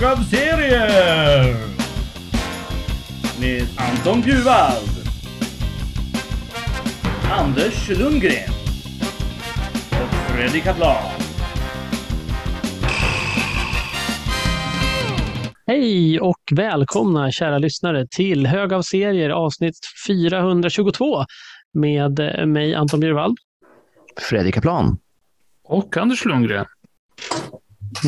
hög av serier! Med Anton Bjurvald. Anders Lundgren. Och Fredrik Kaplan. Hej och välkomna kära lyssnare till Hög av serier avsnitt 422 med mig Anton Bjurvald. Fredrik Kaplan. Och Anders Lundgren.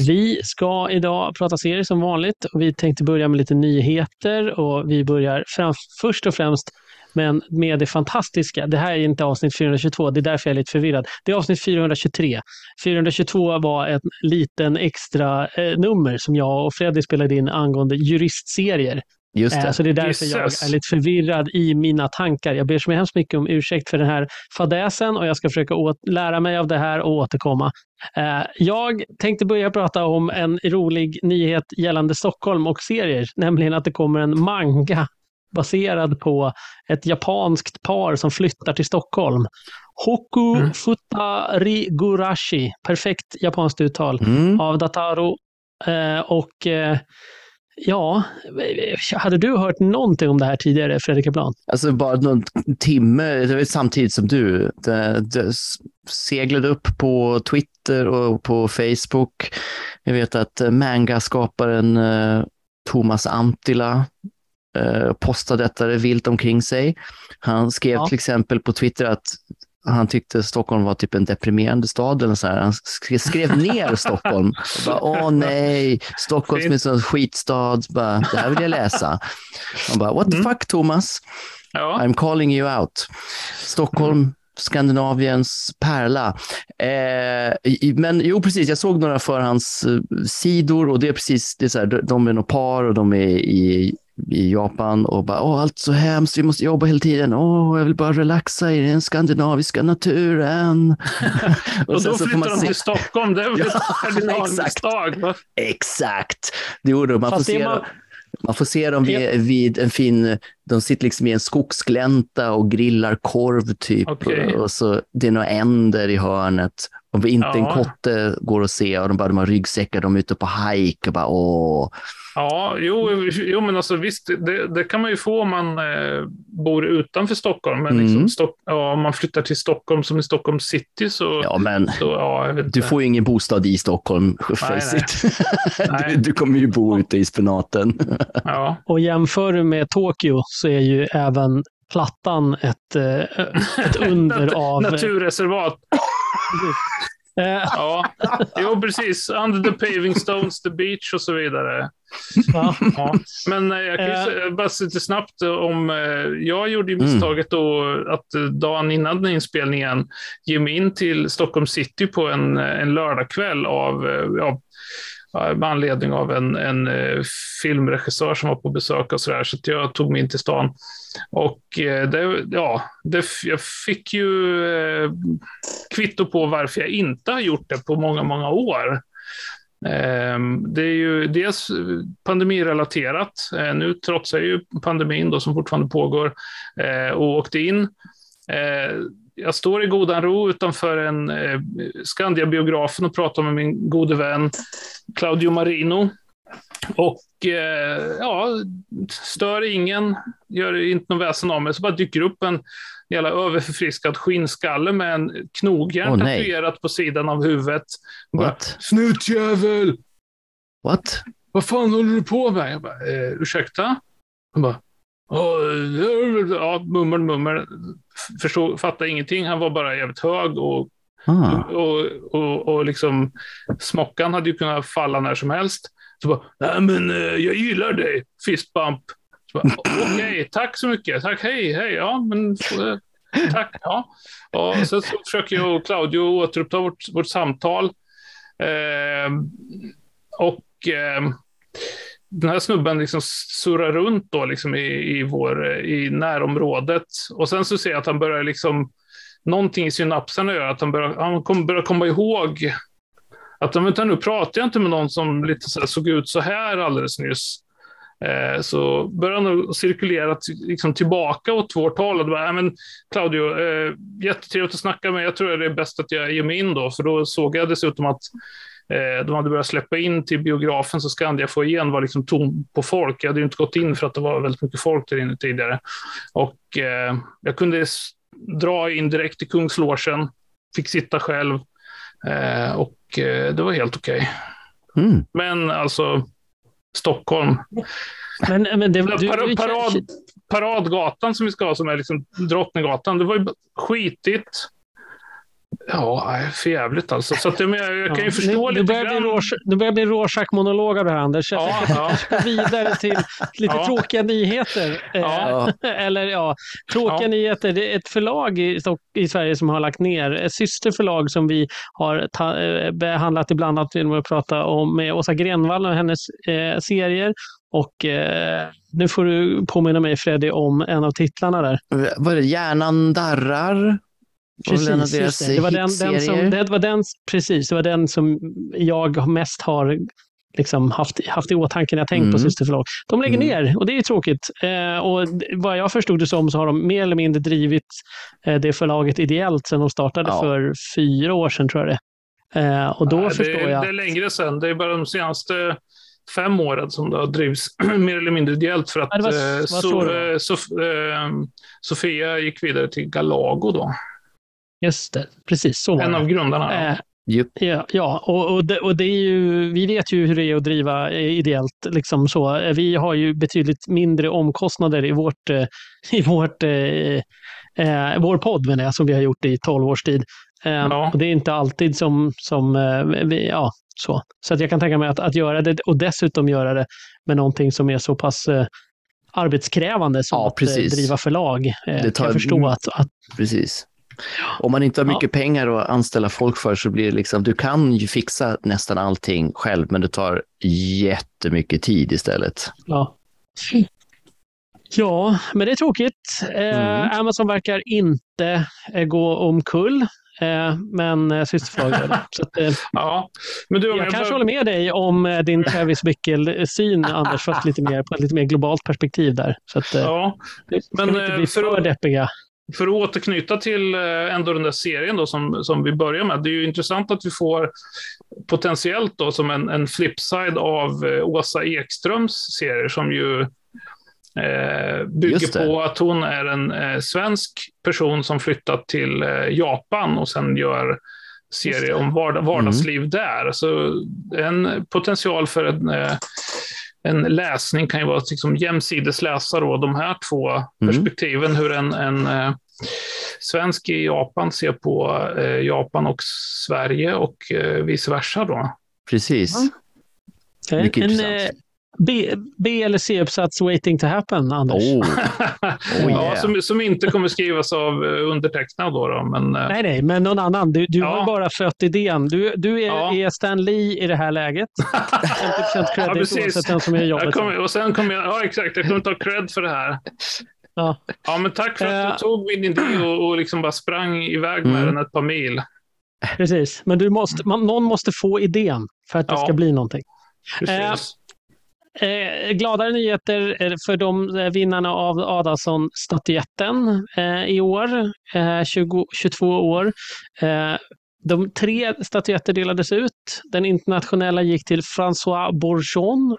Vi ska idag prata serier som vanligt och vi tänkte börja med lite nyheter och vi börjar fram, först och främst men med det fantastiska, det här är inte avsnitt 422, det är därför jag är lite förvirrad. Det är avsnitt 423. 422 var ett liten extra eh, nummer som jag och Fredrik spelade in angående juristserier. Just det. Eh, så det är därför jag Jesus. är lite förvirrad i mina tankar. Jag ber så hemskt mycket om ursäkt för den här fadäsen och jag ska försöka lära mig av det här och återkomma. Eh, Jag tänkte börja prata om en rolig nyhet gällande Stockholm och serier, nämligen att det kommer en manga baserad på ett japanskt par som flyttar till Stockholm. Hoku Mm. Futari Gurashi, perfekt japanskt uttal, Mm. av Dataro. Eh, Och ja, hade du hört någonting om det här tidigare, Fredrik Kaplan? Alltså bara någon timme, det var samtidigt som du, det, det seglade upp på Twitter och på Facebook. Jag vet att eh, manga-skaparen eh, Thomas Antila eh, postade detta vilt omkring sig. Han skrev Ja. till exempel på Twitter att han tyckte Stockholm var typ en deprimerande stad eller så här. Han sk- skrev ner Stockholm. Och bara, Åh nej, Stockholm som är en skitstad. Bara, det här vill jag läsa. Han bara, what the Mm. fuck Thomas? Ja, I'm calling you out. Stockholm, Skandinaviens pärla. Eh, men jo, precis, jag såg några förhandssidor och det är precis, det är så här, de- de är nog par och de är i, i Japan och bara, åh, allt så hemskt, vi måste jobba hela tiden, åh, jag vill bara relaxa i den skandinaviska naturen. och, då så får flyttar de se- till Stockholm. Det är väl Ja, ett exakt. va? Exakt, det gjorde de. Man får, Fast se man- dem, man får se dem vid, vid en fin, de sitter liksom i en skogsglänta och grillar korv typ. Okej. Och så, det är några änder i hörnet. Och inte en Ja. kotte går att se och de, bara, de har ryggsäckar, de är ute på hike och bara åh. Ja, jo, jo, men alltså visst, det, det kan man ju få om man eh, bor utanför Stockholm. Men liksom, Mm. Stock, ja, om man flyttar till Stockholm som i Stockholm city så... Ja, men så ja, jag vet du inte. får ju ingen bostad i Stockholm. Nej. du, du kommer ju bo ute i spenaten. Ja. Och jämför du med Tokyo så är ju även Plattan ett, eh, ett under av... Naturreservat. Eh, Ja, jo precis. Under the paving stones, the beach och så vidare. ja. Ja. Men eh, jag kan ju Eh. säga, bara lite snabbt om... eh, Jag gjorde ju Mm. misstaget då att dagen innan den inspelningen ge mig in till Stockholm city på en, en lördagkväll av, ja, med anledning av en, en filmregissör som var på besök och sådär. Så att jag tog mig in till stan. Och det, ja, det, jag fick ju eh, kvitto på varför jag inte har gjort det på många, många år. Ehm, det är ju dels pandemirelaterat. Eh, nu trotsar jag ju pandemin då, som fortfarande pågår eh, och åkte in. Eh, jag står i godan ro utanför en Skandia-biografen och pratar med min gode vän Claudio Marino. Och eh, ja, stör ingen, gör inte någon väsen av mig, så bara dyker upp en jävla överförfriskad skinnskalle med en knogjärn nej. tatuerat på sidan av huvudet. Bara, What? Snutjävel! What? Vad fan håller du på med? Jag bara, eh, ursäkta? Han bara, "Åh, eh, ja, mummel, mummel. Förstod, fattade ingenting. Han var bara jävligt hög och, Ah. och, och, och liksom smockan hade ju kunnat falla när som helst. Så bara, nej men eh, jag gillar dig, fistbump. Okej, tack så mycket. Tack, hej, hej, ja men eh, tack, ja. Och sen så försöker jag och Claudio återuppta vårt, vårt samtal. Eh, och eh, den här snubben liksom surrar runt då liksom i, i, vår, i närområdet. Och sen så ser jag att han börjar liksom, någonting i synapserna gör att han börjar, han kommer börjar komma ihåg att vänta nu, pratar jag inte med någon som lite så här såg ut så här alldeles nyss? Eh, så började han cirkulera liksom tillbaka åt vårt håll. Och bara, äh, men Claudio, eh, jättetrevligt att snacka med. Jag tror det är bäst att jag ger mig in då, för då såg jag dessutom att eh, de hade börjat släppa in till biografen så Skandia få igen var liksom tom på folk. Jag hade ju inte gått in för att det var väldigt mycket folk där inne tidigare. Och eh, jag kunde dra in direkt i Kungslogen, fick sitta själv eh, och eh, det var helt okej. Mm. Men alltså, Stockholm. Men, men det, du, Par, du, parad, paradgatan som vi ska ha, som är liksom Drottninggatan, det var ju skitigt. Ja, för jävligt alltså. Så att, jag, menar, jag kan ju förstå nu, nu lite börjar grann. Nu börjar bli Rorschach-monolog av det här, Anders. Jag Ja, ja. vidare till lite Ja. tråkiga nyheter. Eh, Ja. Eller ja, tråkiga Ja. nyheter. Det är ett förlag i, i Sverige som har lagt ner. Ett systerförlag som vi har ta, eh, behandlat ibland att genom att prata om med Åsa Grenvall och hennes eh, serier. Och eh, nu får du påminna mig Freddy om en av titlarna där. Vad är det? Hjärnan darrar? Precis, det. Det var den, den som, hitserier? det var den, precis, det var den som jag mest har liksom haft, haft i åtanke när jag tänkt på Mm. systerförlag. De lägger Mm. ner och det är ju tråkigt. Eh, och vad jag förstod det som så har de mer eller mindre drivit eh, det förlaget ideellt sedan de startade Ja. för fyra år sedan tror jag det. Eh, och då Nej, förstår det, jag. Det är längre sedan. Det är bara de senaste fem åren som det har drivits mer eller mindre ideellt för att Ja, var- eh, eh, Sof- eh, Sofia gick vidare till Galago då. Just det, precis så En av grundarna. Eh, Japp. Ja, ja och, och, det, och det är ju, vi vet ju hur det är att driva eh, ideellt. Liksom så. Eh, Vi har ju betydligt mindre omkostnader i, vårt, i vårt, eh, vår podd, menar jag, som vi har gjort i 12 års tid. Eh, Ja. Och det är inte alltid som, som vi, ja, så. Så att jag kan tänka mig att, att göra det och dessutom göra det med någonting som är så pass eh, arbetskrävande som Ja, att eh, driva förlag. Eh, Det kan tar- jag förstå att, att Precis. Om man inte har Ja. mycket pengar att anställa folk för så blir det liksom, du kan ju fixa nästan allting själv, men det tar jättemycket tid istället. Ja. Ja, men det är tråkigt. Eh, Mm. Amazon verkar inte eh, gå omkull, eh, men eh, systerförlaget gör det. Så att, eh, Ja. Men du, jag jag kanske bara- håller med dig om eh, din Travis Bickle-syn, Anders, fast lite mer, på ett lite mer globalt perspektiv där. Så att, eh, Ja, nu ska men, vi inte eh, bli för för att- deppiga. För att återknyta till eh, ändå den där serien då som, som vi börjar med. Det är ju intressant att vi får potentiellt då som en, en flipside av eh, Åsa Ekströms serier som ju eh, bygger på att hon är en eh, svensk person som flyttat till eh, Japan och sen gör serie om vardag, vardagsliv där. Så en potential för en, eh, en läsning kan ju vara att liksom jämsides läsa då, de här två perspektiven. Hur en, en svensk i Japan ser på eh, Japan och Sverige och eh, vice versa. Då. Precis. Eh, mycket en intressant. eh, B, B eller C-uppsats waiting to happen, Anders. Oh, ja, yeah. som, som inte kommer skrivas av undertecknad. Då, då, men, Nej, nej, men någon annan. Du, du Ja. har bara fött idén. Du, du är, Ja. är Stan Lee i det här läget. 50% credit precis. oavsett vem som gör jobbet. jag kommer, och sen kommer jag, ja exakt, jag kommer ta cred för det här. Ja. Ja, men tack för att Eh. du tog min idé och, och liksom bara sprang iväg med Mm. den ett par mil. Precis, men du måste, man, någon måste få idén för att det Ja. ska bli någonting. Precis. Eh, gladare nyheter eh, för de eh, vinnarna av Adolfsson-statyetten eh, i år, eh, 20, 22 år. Eh, de tre statyetter delades ut. Den internationella gick till François Bourgeon.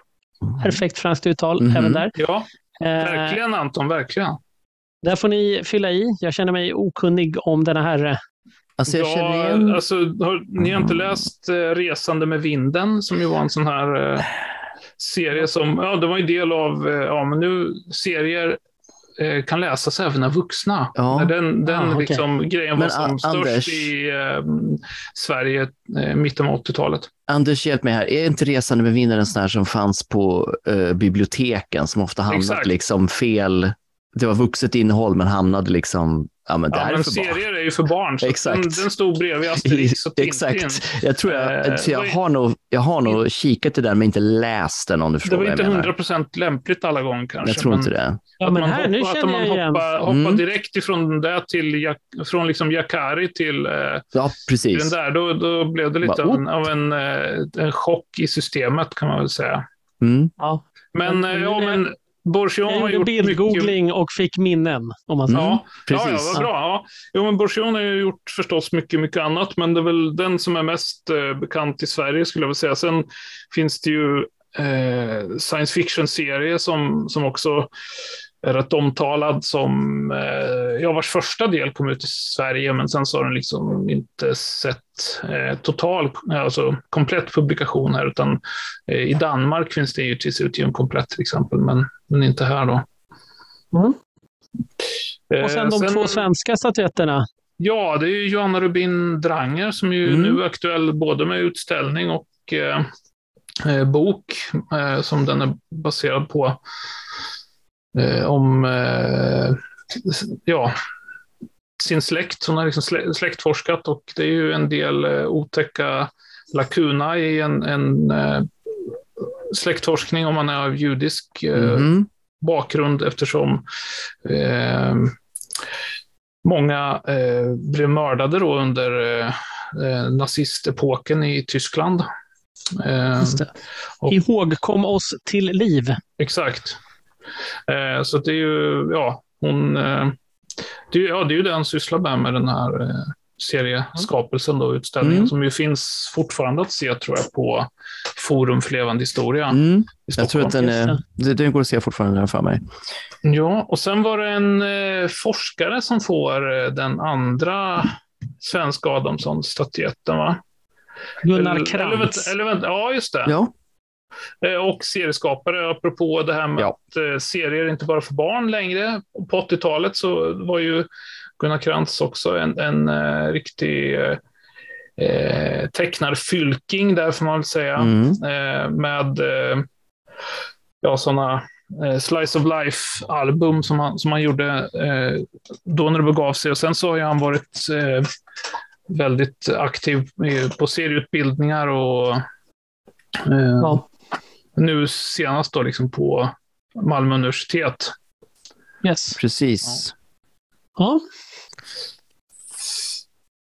Perfekt franskt uttal Mhm. även där. Ja, Eh, verkligen Anton, verkligen. där får ni fylla i. Jag känner mig okunnig om denna herre. Alltså jag känner Ja, igen... alltså, har, ni har inte läst eh, Resande med vinden som ju var en sån här eh, serie som, ja det var en del av, eh, ja men nu serier eh, kan läsas även av vuxna. Ja. Den, den Ah, liksom, grejen Men, var som A- störst Anders- i eh, Sverige eh, mitten av 80-talet. Anders, hjälp mig här. Är inte Resande med vinden en sån här som fanns på eh, biblioteken som ofta hamnat Exakt. liksom fel? Det var vuxet innehåll men hamnade liksom, ja men Ja, men för barn. serier är ju för barn, så Exakt. Den, den stod bredvid Asterix och Tintin. Exakt. Jag tror jag, Eh, så jag det var- har nog, jag har nog kikat det där men inte läst den om du Det förstår var vad inte menar. 100% lämpligt alla gånger kanske. Jag tror men- inte det. Ja, att men man här, nu hoppar, att känner man jag igen. hoppar, hoppar Mm. direkt ifrån det till, från liksom Yakari till, eh, Ja, till den precis. där. Då, då blev det lite av en, av en, eh, en chock i systemet kan man väl säga. Mm. Ja. Men, Men ja, är- men Bourgeon Jag har gjorde gjort mycket... bildgoogling och fick minnen, om man säger. Mm. Ja, ja, ja, precis. vad bra. Ja. Jo, men Bourgeon har ju gjort förstås mycket, mycket annat, men det är väl den som är mest eh, bekant i Sverige skulle jag vilja säga. Sen finns det ju eh, science fiction-serie som, som också rätt omtalad som, eh, ja, vars första del kom ut i Sverige, men sen så har den liksom inte sett eh, total, alltså komplett publikation här, utan eh, i Danmark finns det givetvis utgiven komplett till exempel, men, men inte här då. Mm. Och sen de två svenska statyetterna. Ja, det är ju Johanna Rubin Dranger som ju Mm. nu är aktuell både med utställning och bok som den är baserad på. Eh, om eh, ja, sin släkt. Hon har liksom slä, släktforskat och det är ju en del eh, otäcka lakuna i en, en släktforskning om man är av judisk Mhm. bakgrund eftersom eh, många eh, blev mördade då under eh, nazistepoken i Tyskland. Eh, och- Ihågkom oss till liv. exakt. Eh, så det är ju, ja, hon, eh, det, är ja, det är ju det han sysslar med med den här eh, serieskapelsen då, utställningen, Mm. som ju finns fortfarande att se tror jag på Forum för levande historia Mm. Jag tror att den, är, den går att se fortfarande för mig. Ja, och sen var det en eh, forskare som får eh, den andra svenska Adamsson-statyetten, va? Gunnar Eller, eller, Krantz. vänta, eller, vänta, ja, just det. Ja, Och serieskapare, apropå det här med Ja. att eh, serier inte bara för barn längre. På 80-talet så var ju Gunnar Krantz också en, en eh, riktig eh, eh, tecknarfylking där, får man väl säga. mm. Eh, med eh, ja, sådana eh, Slice of Life-album som han, som han gjorde eh, då när det begav sig. Och sen så har ju han varit eh, väldigt aktiv på serieutbildningar och eh, Ja. Nu senast då liksom på Malmö universitet. Yes. precis. Ja.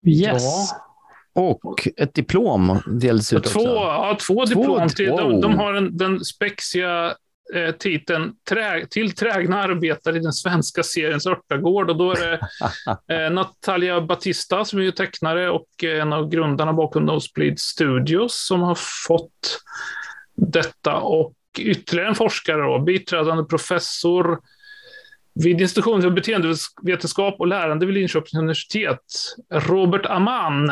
Yes. Ja. Och ett diplom delades ut Två, också. ja, två diplom till. De, wow. de har en, den spexiga eh, titeln trä, Till trägna arbetare i den svenska seriens örtagård. Och då är det eh, Natalia Batista som är ju tecknare och eh, en av grundarna bakom Nosebleed Studios som har fått detta. Och ytterligare en forskare, då, biträdande professor vid institutionen för beteendevetenskap och lärande vid Linköpings universitet, Robert Aman.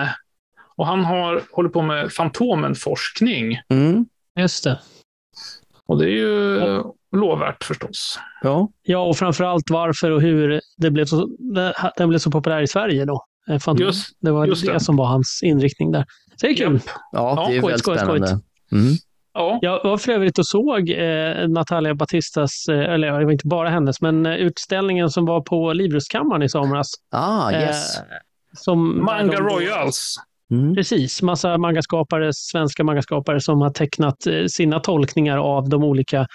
Och han har hållit på med Fantomen-forskning. Mm. Just det. Och det är ju eh, lovvärt förstås. Ja, Ja, och framförallt varför och hur det blev så, det- den blev så populär i Sverige då. Eh, Fan, Just- det var just det. det. som var hans inriktning där. Så det är kul. Japp. ja, Ja, det är skoj, väldigt skoj, skoj. spännande. Mm. Ja, Jag var för övrigt och såg eh, Natalia Batistas, eh, eller det var inte bara hennes, men eh, utställningen som var på Livrustkammaren i somras. Ah, yes. Eh, som, Manga de Royals. Mm. Precis, massa mangaskapare, svenska mangaskapare som har tecknat eh, sina tolkningar av de olika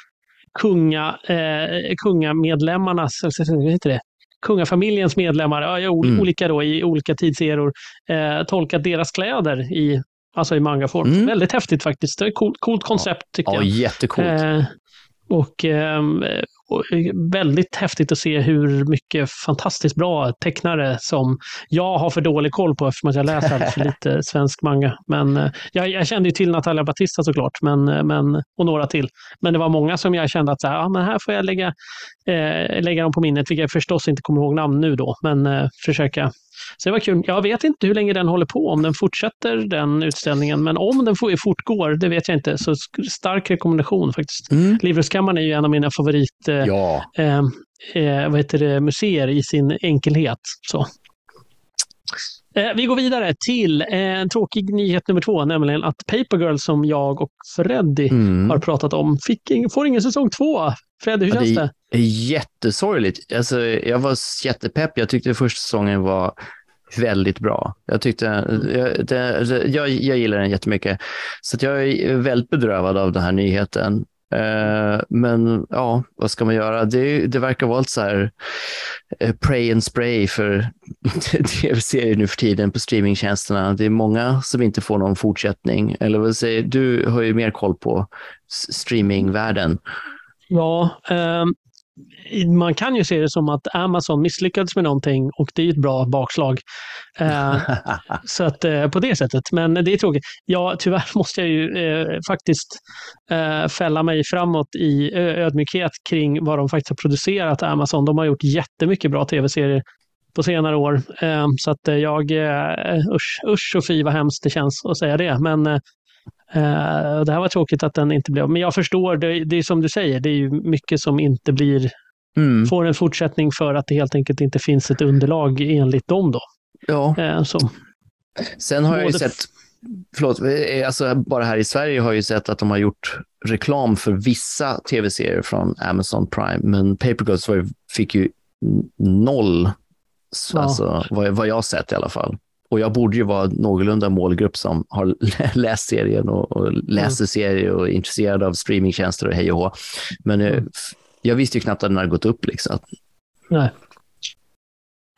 kunga, eh, kungamedlemmarnas, eller heter det? Kungafamiljens medlemmar, ja, Mm. olika då i olika tidseror, eh, tolkat deras kläder i, alltså i mangaform. Mm. Väldigt häftigt faktiskt. Det är ett coolt, coolt koncept tycker Ja, jag. jättecoolt. Eh, och, ehm, och väldigt häftigt att se hur mycket fantastiskt bra tecknare som jag har för dålig koll på eftersom att jag läser alldeles för lite svensk manga. Men eh, jag, jag kände ju till Natalia Batista såklart, men, eh, men, och några till. Men det var många som jag kände att så här, ja, men här får jag lägga, eh, lägga dem på minnet, vilket jag förstås inte kommer ihåg namn nu då, men eh, försöka så det var kul. Jag vet inte hur länge den håller på, om den fortsätter den utställningen, men om den for- fortgår, det vet jag inte. Så stark rekommendation faktiskt. Mm. Livrustkammaren är ju en av mina favorit eh, Ja, eh, eh, vad heter det, museer i sin enkelhet. Så. Eh, vi går vidare till eh, en tråkig nyhet nummer två, nämligen att Paper Girl som jag och Freddy mm. har pratat om fick ing, får ingen säsong två. Freddy, hur Ja, känns det- jättesorgligt. Alltså, jag var jättepepp. Jag tyckte första säsongen var väldigt bra. Jag tyckte, jag, det, alltså, jag, jag gillar den jättemycket. Så att jag är väldigt bedrövad av den här nyheten. Eh, men ja, vad ska man göra? Det, det verkar vara så här eh, pray and spray för tv-serier nu för tiden på streamingtjänsterna. Det är många som inte får någon fortsättning. Eller vad säger du? har ju mer koll på streamingvärlden. Ja, ehm, man kan ju se det som att Amazon misslyckades med någonting och det är ju ett bra bakslag. Eh, så att eh, på det sättet. Men det är tråkigt. Ja, tyvärr måste jag ju eh, faktiskt eh, fälla mig framåt i ödmjukhet kring vad de faktiskt har producerat, Amazon. De har gjort jättemycket bra tv-serier på senare år. Eh, så att eh, jag, usch, usch och fy vad hemskt det känns att säga det. Men eh, eh, det här var tråkigt att den inte blev. Men jag förstår, det, det är som du säger, det är ju mycket som inte blir, Mm. får en fortsättning för att det helt enkelt inte finns ett underlag enligt dem. Då. Ja. Eh, så. Sen har jag ju sett, förlåt, eh, alltså bara här i Sverige har jag ju sett att de har gjort reklam för vissa tv-serier från Amazon Prime, men Paper Girls fick ju noll, Ja. alltså, vad, vad jag sett i alla fall. Och jag borde ju vara någorlunda målgrupp som har läst serien och, och läser serier och är intresserad av streamingtjänster och hej och hå. Men eh, Mm. jag visste ju knappt att den hade gått upp. Liksom. Nej.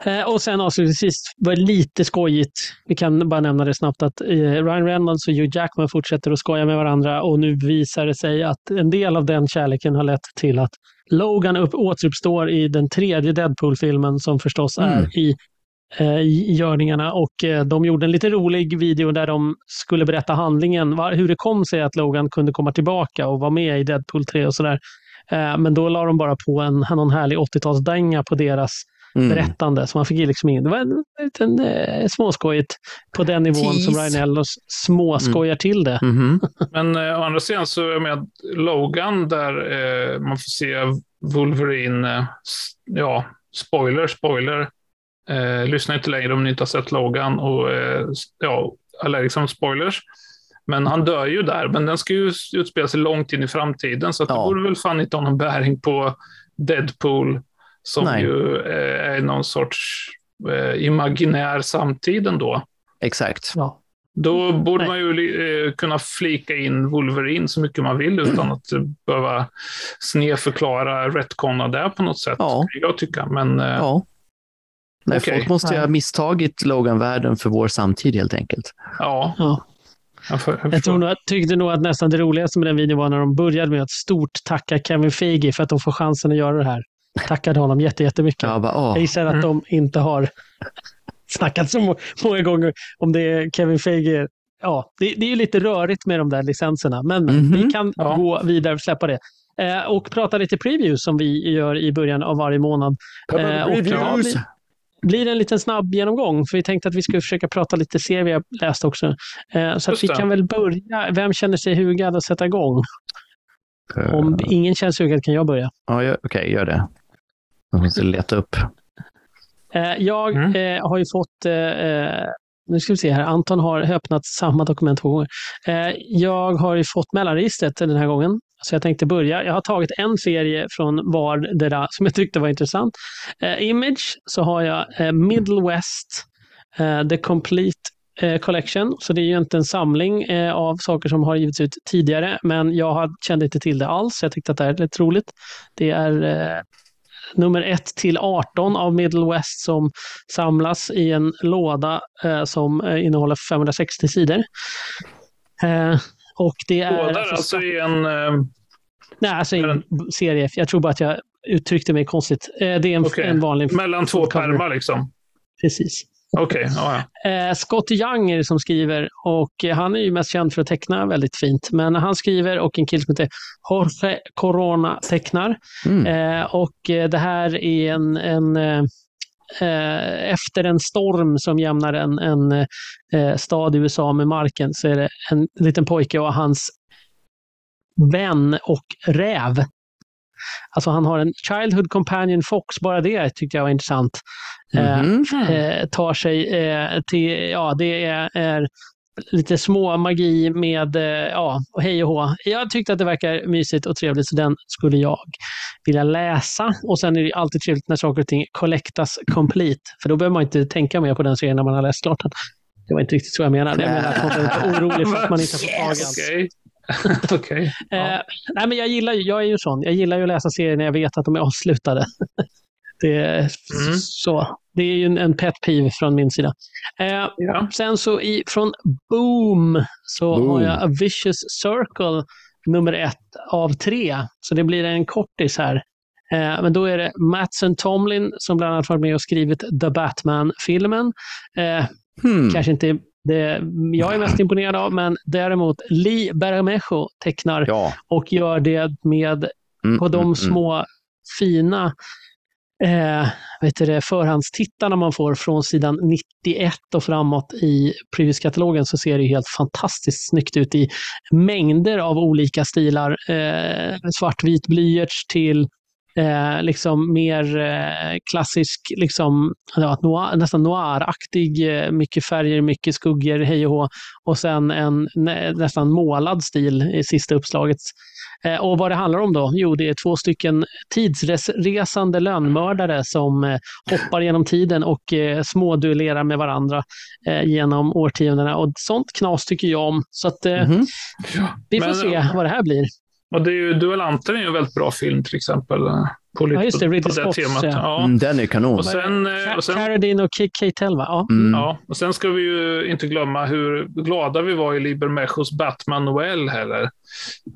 Eh, och sen avslutningsvis var lite skojigt. Vi kan bara nämna det snabbt att eh, Ryan Reynolds och Hugh Jackman fortsätter att skoja med varandra och nu visar det sig att en del av den kärleken har lett till att Logan upp, återuppstår i den tredje Deadpool-filmen som förstås Mm. är i görningarna och eh, de gjorde en lite rolig video där de skulle berätta handlingen, hur det kom sig att Logan kunde komma tillbaka och vara med i Deadpool 3 och sådär. Eh, men då la de bara på en, någon härlig 80-talsdänga på deras Mm. berättande. Så man fick liksom in, det var en liten eh, småskojigt på den nivån som Tease. Ryan Reynolds småskojar till det. Mhm. Men eh, å andra sidan så är med Logan där eh, man får se Wolverine, eh, ja, spoiler, spoiler. Eh, lyssna inte längre om ni inte har sett Logan och eh, ja, alla liksom spoilers. Men han dör ju där, men den ska ju utspela sig långt in i framtiden, så att det Ja. borde väl fan inte ha någon bäring på Deadpool, som Nej. ju eh, är någon sorts eh, imaginär samtid ändå. Exakt. Ja. Då borde Nej. man ju eh, kunna flika in Wolverine så mycket man vill utan att eh, behöva snedförklara retconna det på något sätt. Ja. Jag tycker. Men eh, Ja. Nej, Okej. Folk måste ju ha misstagit Logan-världen för vår samtid helt enkelt. ja, Ja. jag, för, jag Jag tror nog, tyckte nog att nästan det roligaste med den videon var när de började med att stort tacka Kevin Feige för att de får chansen att göra det här. Tackade honom jätte, jättemycket. Jag bara, åh. Jag gissar att Mm. de inte har snackat så må- många gånger om det är Kevin Feige. Ja, det, det är ju lite rörigt med de där licenserna, men, men Mhm. vi kan Ja. gå vidare och släppa det. Eh, och prata lite previews som vi gör i början av varje månad. Eh, och ja, blir det en liten snabb genomgång, för vi tänkte att vi skulle försöka prata lite serier vi har läst också. Eh, så att vi kan väl börja. Vem känner sig hugad att sätta igång? Om ingen känns hugad kan jag börja. Ja, okej, gör det. Jag måste leta upp. Eh, jag Mm. eh, har ju fått, nu ska vi se här, Anton har öppnat samma dokument två gånger. Eh, jag har ju fått mellanregistret den här gången, så jag tänkte börja. Jag har tagit en serie från vardera som jag tyckte var intressant. Eh, Image så har jag eh, Middle West, eh, The Complete eh, Collection. Så det är ju inte en samling eh, av saker som har givits ut tidigare, men jag kände inte till det alls. Jag tyckte att det här är lite roligt. Det är eh, nummer 1 till 18 av Middle West som samlas i en låda eh, som eh, innehåller 560 sidor. Eh, och det är... Båda alltså i en... Eh, Nej, alltså är en serie. Jag tror bara att jag uttryckte mig konstigt. Eh, det är en, Okej. en vanlig... mellan två pärmar liksom. Precis. Okej, ja, ja. Eh, Scott Young är det som skriver och han är ju mest känd för att teckna väldigt fint. Men han skriver och en kille som heter Jorge Corona tecknar. Mm. Eh, och det här är en, en eh, efter en storm som jämnar en, en eh, stad i USA med marken så är det en liten pojke och hans vän och räv. Alltså han har en Childhood Companion Fox, bara det tyckte jag var intressant. Eh, Mhm. eh, tar sig eh, till, ja det är, är lite små magi med, eh, ja, och hej och hå. Jag tyckte att det verkar mysigt och trevligt så den skulle jag vilja läsa. Och sen är det alltid trevligt när saker och ting collectas complete. För då behöver man inte tänka mer på den serien när man har läst klart den. Det var inte riktigt så jag menade. Jag menar att man inte vara orolig för att man inte har fått tag i allt. Ja. Eh, nej, men jag, gillar, ju- jag är ju sån. Jag gillar ju att läsa serier när jag vet att de är avslutade. det, är, Mm. så, det är ju en, en pet peeve från min sida. Eh, Ja. sen så i, från Boom så Boom. har jag A Vicious Circle nummer ett av tre. Så det blir en kortis här. Eh, men då är det Mattson Tomlin som bland annat varit med och skrivit The Batman-filmen. Eh, Hmm. Kanske inte det jag är mest imponerad av, men däremot Lee Bermejo tecknar Ja. och gör det med Mm, på de mm, mm. små fina eh, vet du det, förhandstittarna man får från sidan 91 och framåt i Previous-katalogen så ser det helt fantastiskt snyggt ut i mängder av olika stilar. Eh, svartvit blyerts till eh, liksom mer eh, klassisk, liksom, ja, noir, nästan noiraktig, eh, mycket färger, mycket skuggor, hej och hå. Och sen en nä, nästan målad stil i sista uppslaget. Eh, och vad det handlar om då? Jo, det är två stycken tidsresande lönnmördare som eh, hoppar genom tiden och eh, småduellerar med varandra genom årtiondena. Och sånt knas tycker jag om. Så att, Mhm. vi får Men- se vad det här blir. Och det är ju, Duellanten är ju en väldigt bra film till exempel. På, lite- Ja, just det, Ridley på det Scotts, temat. ja. Ja. Mm, den är kanon. Och sen, eh, och sen Carradine och Keitel, va? Ja. Mm. Ja, och sen ska vi ju inte glömma hur glada vi var i Liber Mechos Batman Noel heller.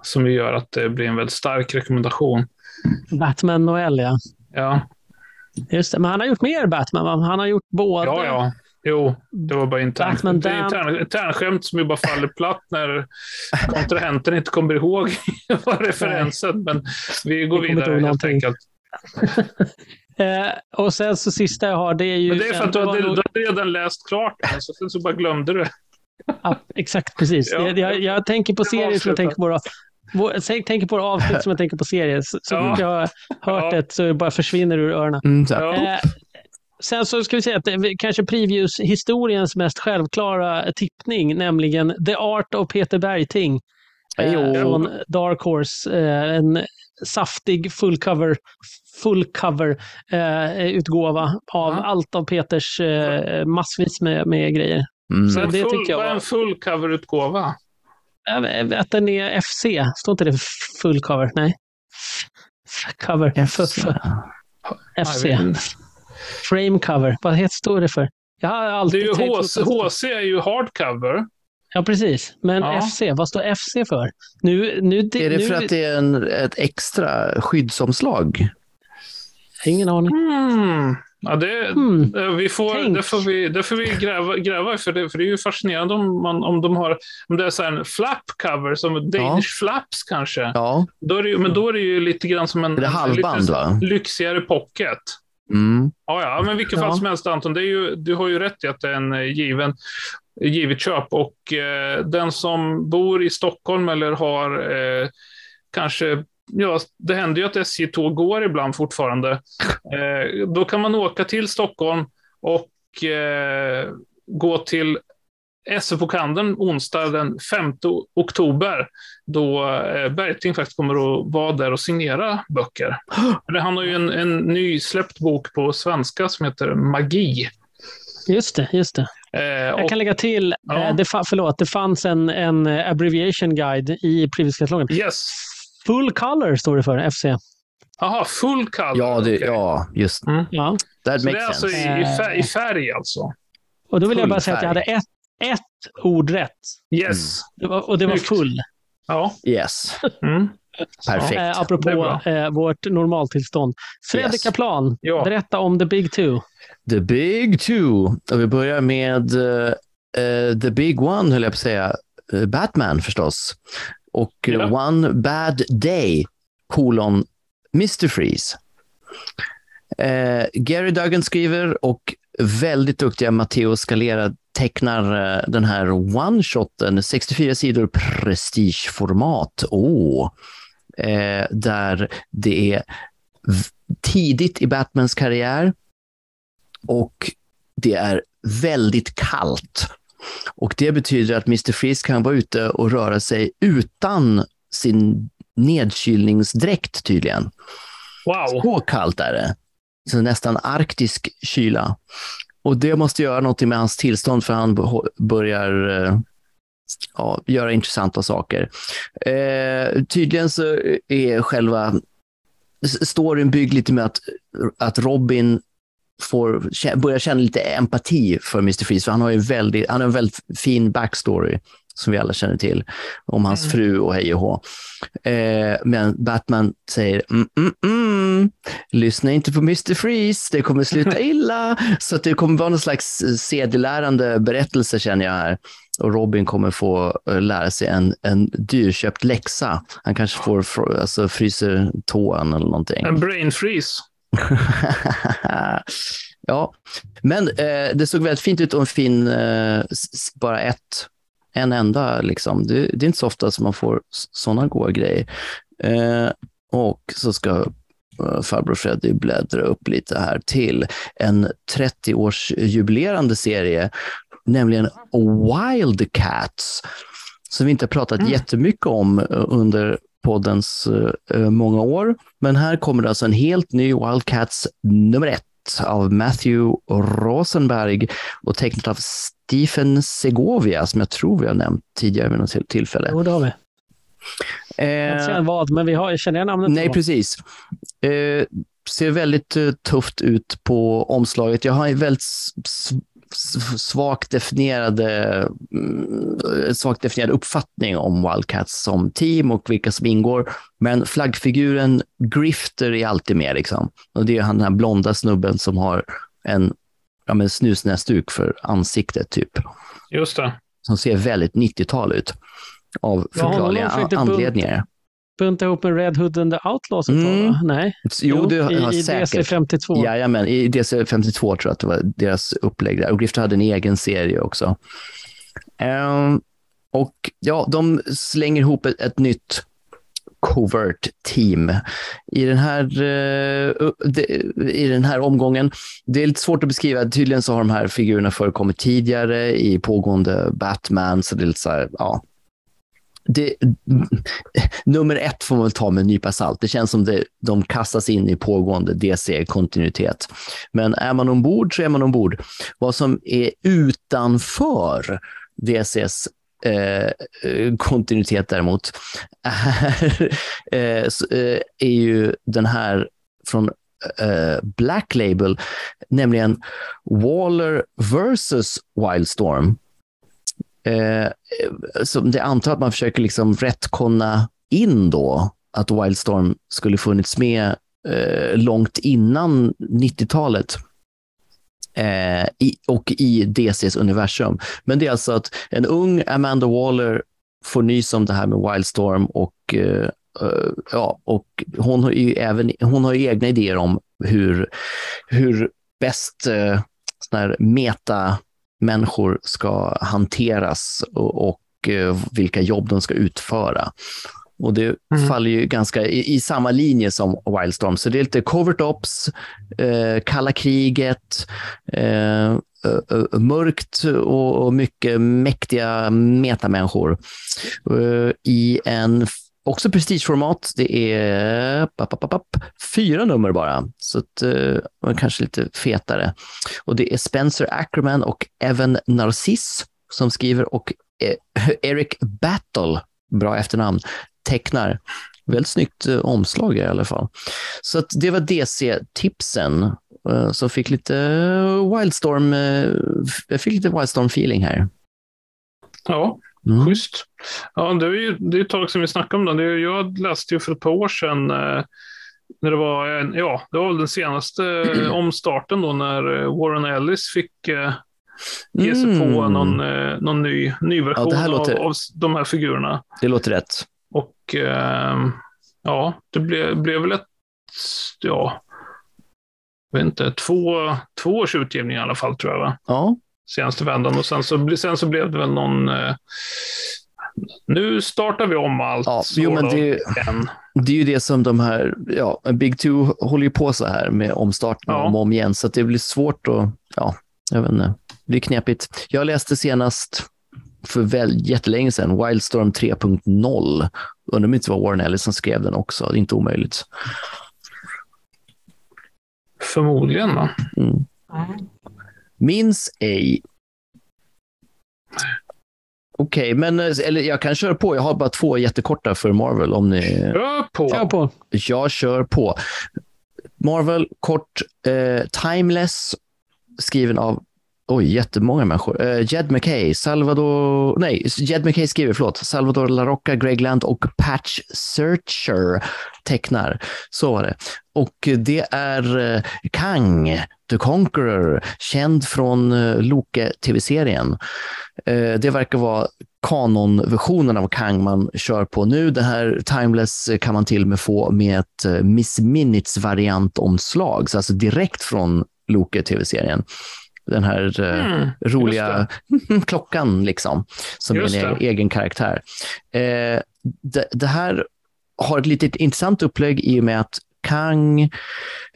Som vi gör att det blir en väldigt stark rekommendation. Batman Noel, ja. Ja, Just det. Men han har gjort mer Batman, va? Han har gjort både... ja, ja. Jo, det var bara intern, Batman det är intern, internskämt som ju bara faller platt när kontrahenten inte kommer ihåg vad referensen. Men vi går vidare helt någonting. enkelt. Eh, och sen så sista jag har, det är ju... Men det är för att du hade, nog- du hade redan läst klart den, så sen så bara glömde du. Ja, exakt, precis. Ja. jag, jag, jag tänker på serier som jag tänker på. Då. Jag tänker på avsnitt som jag tänker på serier. Så, så Ja. jag har hört Ja. det så bara försvinner ur öronen. Mm, så här. Ja. Eh, sen så ska vi säga att det är kanske Previews-historiens mest självklara tippning, nämligen The Art of Peter Bergting. Eh, från Dark Horse. Eh, en saftig fullcover full cover eh, utgåva av Ja. allt av Peters eh, massvis med, med grejer. Mm. Så det full, tycker jag var- en full cover-utgåva? Att den är FC, står inte det full cover? Nej. F- Cover. F- F- FC. Frame cover. Vad heter, står det för? Jag har Det alltid är ju tänkt- HC, HC är ju hardcover. Ja, precis. Men Ja. FC, vad står FC för? Nu, nu, Är det nu, för att det är en, ett extra skyddsomslag? Ingen aning. Hmm. Ja, det, eh, vi får, Tänk. det får vi, det får vi gräva, gräva för det, för det är ju fascinerande om, man, om de har om det är så här en flap cover, som Danish flaps kanske. Ja. Då är det, men då är det ju lite grann som en, Är det en halvband, lite va? lyxigare pocket. Mm. Ja, ja, men vilket fall Ja. som helst Anton, det är ju, du har ju rätt i att det är en eh, given, givet köp. Och eh, den som bor i Stockholm eller har eh, kanske, ja, det händer ju att SJ-tåg går ibland fortfarande. Eh, då kan man åka till Stockholm och eh, gå till SE-bokhandeln onsdag den 5 oktober då eh, Bergting faktiskt kommer att vara där och signera böcker. Han har ju en, en ny släppt bok på svenska som heter Magi. Just det, just det. Eh, Jag kan lägga till, Ja. eh, det, fa- förlåt, det fanns en, en abbreviation guide i Previous-katalogen. yes. Full color står det för, FC. Jaha, full color. Ja, det, Okej. ja, just Ja. That Så det är makes alltså i, sense. i, färg, i färg alltså. Och då vill jag Full bara säga att jag hade färg. ett, ett ord rätt. Yes. Det var, och det var full. Ja. Yes, Mm. perfekt. Eh, apropå eh, vårt normaltillstånd. Fredrik Yes. Kaplan, Ja. berätta om The Big Two. The Big Two. Och vi börjar med eh, The Big One, höll jag på att säga. Eh, Batman förstås. Och Ja. One Bad Day, kolon Mr. Freeze. Eh, Gary Duggan skriver och väldigt duktiga Matteo Scalera tecknar eh, den här one-shoten, 64 sidor prestigeformat. Åh! Eh, där det är tidigt i Batmans karriär och det är väldigt kallt. Och det betyder att Mr. Freeze kan vara ute och röra sig utan sin nedkylningsdräkt tydligen. Wow. Så kallt är det. Så nästan arktisk kyla. Och det måste göra något med hans tillstånd för han börjar eh, ja, göra intressanta saker. Eh, tydligen så är själva storyn byggd lite med att, att Robin får börja känna lite empati för Mr. Freeze, för han har ju väldigt, han har en väldigt fin backstory som vi alla känner till, om hans Mm. fru och hej och hå. Eh, men Batman säger, mm, mm, mm, lyssna inte på Mr. Freeze, det kommer sluta illa. Så det kommer vara någon slags eh, sedelärande berättelse känner jag här. Och Robin kommer få eh, lära sig en, en dyrköpt läxa. Han kanske får alltså, fryser tån eller någonting. En brain freeze. ja, men eh, det såg väldigt fint ut och en fin, eh, bara ett, en enda liksom. Det, det är inte så ofta som man får sådana goda grejer. Eh, och så ska eh, farbror Freddy bläddra upp lite här till en 30-årsjubilerande serie, nämligen Wildcats, som vi inte har pratat Mm. jättemycket om eh, under poddens eh, många år. Men här kommer alltså en helt ny Wildcats nummer ett av Matthew Rosenberg och tecknat av Stephen Segovia, som jag tror vi har nämnt tidigare vid något till- tillfälle. Jo, det har vi. Jag Eh, inte vad, men vi har, jag känner igen namnet. Nej, på. precis. Eh, ser väldigt eh, tufft ut på omslaget. Jag har väldigt svagt definierade, mm, svagt definierad uppfattning om Wildcats som team och vilka som ingår. Men flaggfiguren Grifter är alltid med. Liksom. Och det är han den här blonda snubben som har en ja, men snusnäsduk för ansiktet, typ. Just det. Som ser väldigt 90-tal ut. Av Ja, förklarliga bunt- anledningar. Bunta ihop med Red Hood and the Outlaws ett tag, Mm. Nej. Jo, det i, har i säkert. DC52. Jajamän, i DC52 tror jag att det var deras upplägg där. Och Grifter hade en egen serie också. Ehm, och ja, de slänger ihop ett, ett nytt covert team i den här, eh, de- i den här omgången. Det är lite svårt att beskriva. Tydligen så har de här figurerna förekommit tidigare i pågående Batman, så det är lite så här, ja. Det, mm, nummer ett får man väl ta med en nypa salt. Det känns som det, de kastas in i pågående DC-kontinuitet. Men är man ombord så är man ombord. Vad som är utanför DCs eh, kontinuitet däremot är, eh, eh, är ju den här från eh, Black Label, nämligen Waller versus Wildstorm. Eh, som det antar att man försöker liksom rättkonna in då att Wildstorm skulle funnits med eh, långt innan 90-talet eh, i, och i DCs universum. Men det är alltså att en ung Amanda Waller får nys om det här med Wildstorm och, eh, eh ja, och hon har ju även hon har ju egna idéer om hur, hur bäst eh, såna här meta människor ska hanteras och, och eh, vilka jobb de ska utföra. Och det Mm. faller ju ganska i, i samma linje som Wildstorm. Så det är lite covert ops, eh, kalla kriget, eh, mörkt och, mycket mäktiga metamänniskor. Eh, I en också prestigeformat. Det är pap, pap, pap, fyra nummer bara, så att, eh, kanske lite fetare. Och det är Spencer Ackerman och Evan Narciss som skriver och eh, Eric Battle, bra efternamn, tecknar. Väldigt snyggt eh, omslag i alla fall. Så att det var DC-tipsen eh, som fick lite Wildstorm, eh, fick lite Wildstorm-feeling här. Ja, Mm. schysst. Ja, det är ju det är ett tag sedan vi snackade om den. Det är, jag läste ju för ett par år sedan eh, när det var, en, ja, det var väl den senaste eh, omstarten då när eh, Warren Ellis fick eh, ge sig på Mm. någon, eh, någon ny, ny version Ja, låter- av, av de här figurerna. Det låter rätt. Och eh, ja, det blev, blev väl ett, ja, jag vet inte, två, två års utgivning i alla fall tror jag. Va? Ja, senaste vändan. Och sen så, sen så blev det väl någon... Eh, nu startar vi om allt. Ja, så jo, men det är det är ju det som de här, ja, Big Two håller ju på så här med omstartning Ja. om och om igen, så att det blir svårt att, ja, jag vet inte, det blir knepigt. Jag läste senast för väl jättelänge sedan, Wildstorm 3.0. Undrar om det inte var Warren Ellis som skrev den också, det är inte omöjligt. Förmodligen. Va? Mm. Minns ej. Okej, men eh, eller jag kan köra på. Jag har bara två jättekorta för Marvel om ni Kör på! Kör på. Jag kör på. Marvel, kort, eh, Timeless, skriven av oj, jättemånga människor. Uh, Jed McKay, Salvador, nej, Jed McKay skriver, förlåt, Salvador LaRocca, Greg Land och Patch Searcher tecknar. Så var det. Och det är uh, Kang, The Conqueror, känd från uh, Loke-tv-serien. Uh, det verkar vara kanonversionen av Kang man kör på nu. Det här Timeless kan man till och med få med ett Miss Minutes-variantomslag, alltså direkt från Loke-tv-serien den här mm, roliga klockan, liksom, som just är en det. egen karaktär. Eh, det, det, här har ett litet intressant upplägg i och med att Kang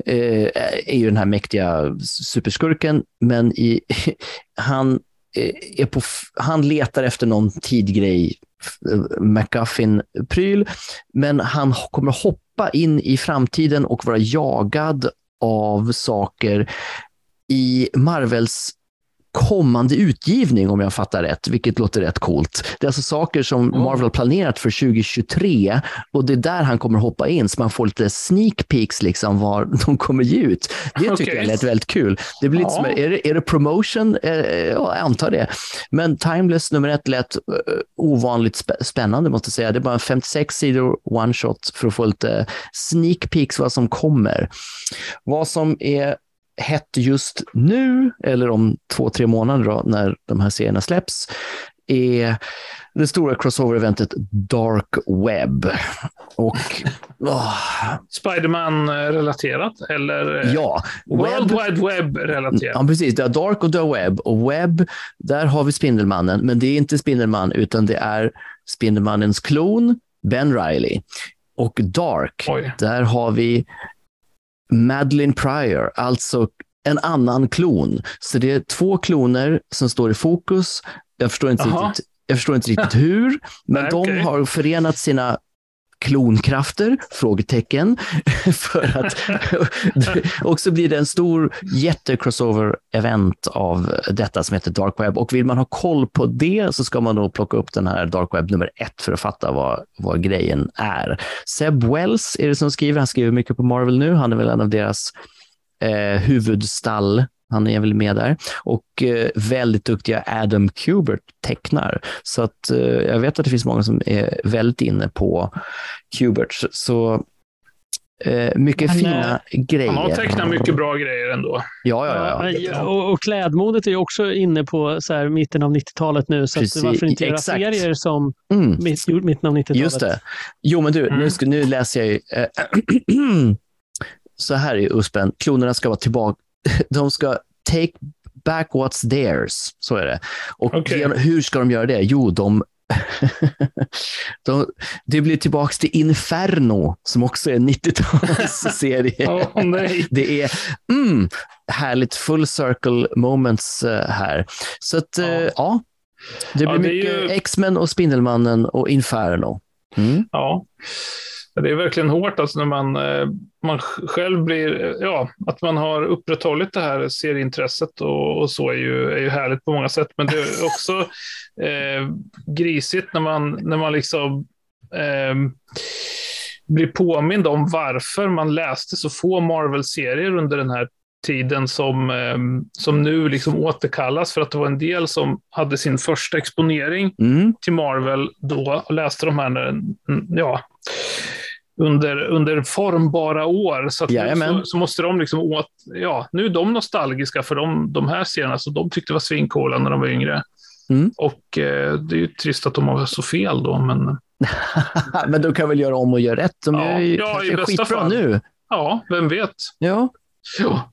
eh, är ju den här mäktiga superskurken, men i, han, eh, är på, han letar efter någon tidgrej, McGuffin-pryl, men han kommer hoppa in i framtiden och vara jagad av saker i Marvels kommande utgivning om jag fattar rätt, vilket låter rätt coolt. Det är alltså saker som Marvel planerat för 2023 och det är där han kommer hoppa in så man får lite sneak peeks liksom var de kommer ge ut. Det tycker okay. jag lät väldigt kul. Det blir ja. lite som, är det, är det promotion? Eh, jag antar det. Men Timeless nummer ett lät uh, ovanligt spännande måste jag säga. Det är bara 56 sidor one shot för att få lite sneak peeks vad som kommer. Vad som är hett just nu, eller om två, tre månader då, när de här serierna släpps, är det stora crossover-eventet Dark Web. Och, oh. Spiderman-relaterat eller ja, World web. Wide Web-relaterat? Ja, precis. Det är Dark och The Web. Och Web, där har vi Spindelmannen, men det är inte Spindelman, utan det är Spindelmannens klon, Ben Riley. Och Dark, Oj. där har vi Madeline Pryor, alltså en annan klon. Så det är två kloner som står i fokus. Jag förstår inte, riktigt, jag förstår inte riktigt hur, men Nej, de okay. har förenat sina klonkrafter? Frågetecken. För att också blir det en stor jätte-crossover-event av detta som heter Dark Web. Och vill man ha koll på det så ska man nog plocka upp den här Dark Web nummer ett för att fatta vad, vad grejen är. Seb Wells är det som skriver. Han skriver mycket på Marvel nu. Han är väl en av deras eh, huvudstall han är väl med där. Och eh, väldigt duktiga Adam Kubert tecknar. Så att eh, jag vet att det finns många som är väldigt inne på Kubert. Så eh, mycket han, fina grejer. Han har tecknat mycket bra grejer ändå. Ja, ja, ja. ja. Och, och klädmodet är ju också inne på så här, mitten av 90-talet nu. Så Precis, varför inte göra exakt. serier som mm. mitt, mitten av 90-talet? Just det. Jo, men du, mm. nu, ska, nu läser jag ju. så här är USPen. Klonerna ska vara tillbaka de ska take back what's theirs. Så är det. Och okay. hur ska de göra det? Jo, de de, det blir tillbaka till Inferno, som också är en 90-talsserie. oh, det är mm, härligt full circle moments uh, här. Så att, uh, ja. ja. det blir ja, det mycket ju... X-Men och Spindelmannen och Inferno. Mm. Ja. Det är verkligen hårt alltså när man, eh, man själv blir, ja, att man har upprätthållit det här serieintresset och, och så är ju, är ju härligt på många sätt. Men det är också eh, grisigt när man, när man liksom eh, blir påmind om varför man läste så få Marvel-serier under den här tiden som, eh, som nu liksom återkallas för att det var en del som hade sin första exponering mm. till Marvel då och läste de här när, ja, under, under formbara år. Så, så, så, måste de liksom åt, ja, nu är de nostalgiska för de, de här serierna, så de tyckte var svincoola när de var yngre. Mm. Och eh, det är ju trist att de har så fel då, men... men de kan väl göra om och göra rätt? De ja, är ju ja, i bästa fall. nu. Ja, vem vet? Ja. Ja.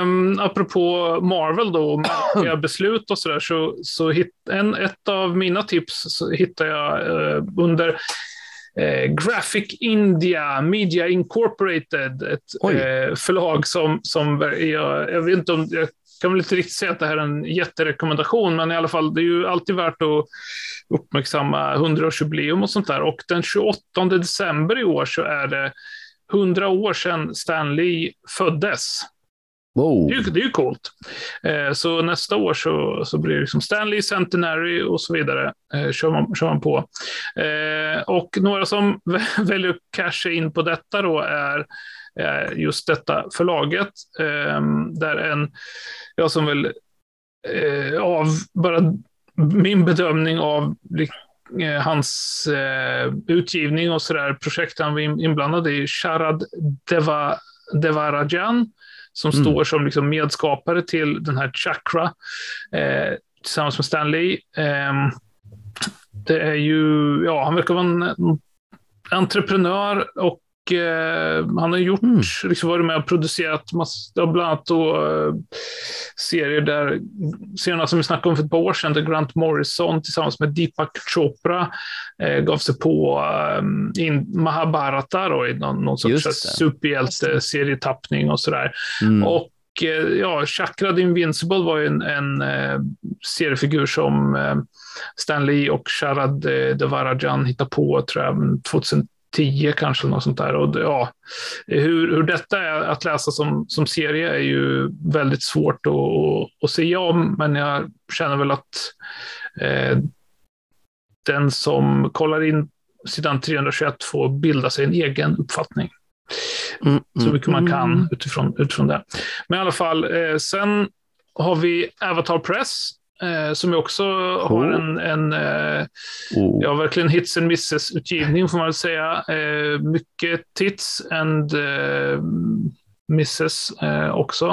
Um, apropå Marvel då, märkliga beslut och sådär, så, så hit, en, ett av mina tips så hittade jag uh, under eh, Graphic India Media Incorporated, ett eh, förlag som, som jag, jag vet inte om, jag kan väl inte riktigt säga att det här är en jätterekommendation, men i alla fall, det är ju alltid värt att uppmärksamma 100-årsjubileum och sånt där. Och den 28 december i år så är det 100 år sedan Stan Lee föddes. Wow. Det, är, det är ju coolt. Eh, så nästa år så, så blir det liksom Stanley Centenary och så vidare. Eh, kör, man, kör man på. Eh, och några som väljer att casha in på detta då är just detta förlaget. Eh, där en, jag som väl eh, av bara min bedömning av eh, hans eh, utgivning och sådär, projekt han var inblandad i, Sharad Deva, Devarajan, som mm. står som liksom medskapare till den här Chakra, eh, tillsammans med Stanley. Eh, det är ju, ja, han verkar vara en entreprenör och eh, han har gjort, mm. liksom varit med och producerat massa, bland annat då, eh, serier där, serierna som vi snackade om för ett par år sedan, där Grant Morrison tillsammans med Deepak Chopra eh, gav sig på eh, in Mahabharata då, i någon, någon sorts superhjälte-serietappning och sådär. Mm. Och eh, ja, Chakra the Invincible var ju en, en eh, seriefigur som eh, Stan Lee och Sharad Devarajan hittade på, tror jag, 2000 10 kanske, något sånt där. Och ja, hur, hur detta är att läsa som, som serie är ju väldigt svårt att, att se om, men jag känner väl att eh, den som kollar in sidan 321 får bilda sig en egen uppfattning. Mm, så mm, mycket man kan mm. utifrån, utifrån det. Men i alla fall, eh, sen har vi Avatar Press Eh, som också oh. har en, en eh, oh. ja, verkligen hits and misses-utgivning får man väl säga. Eh, mycket tits and eh, misses eh, också.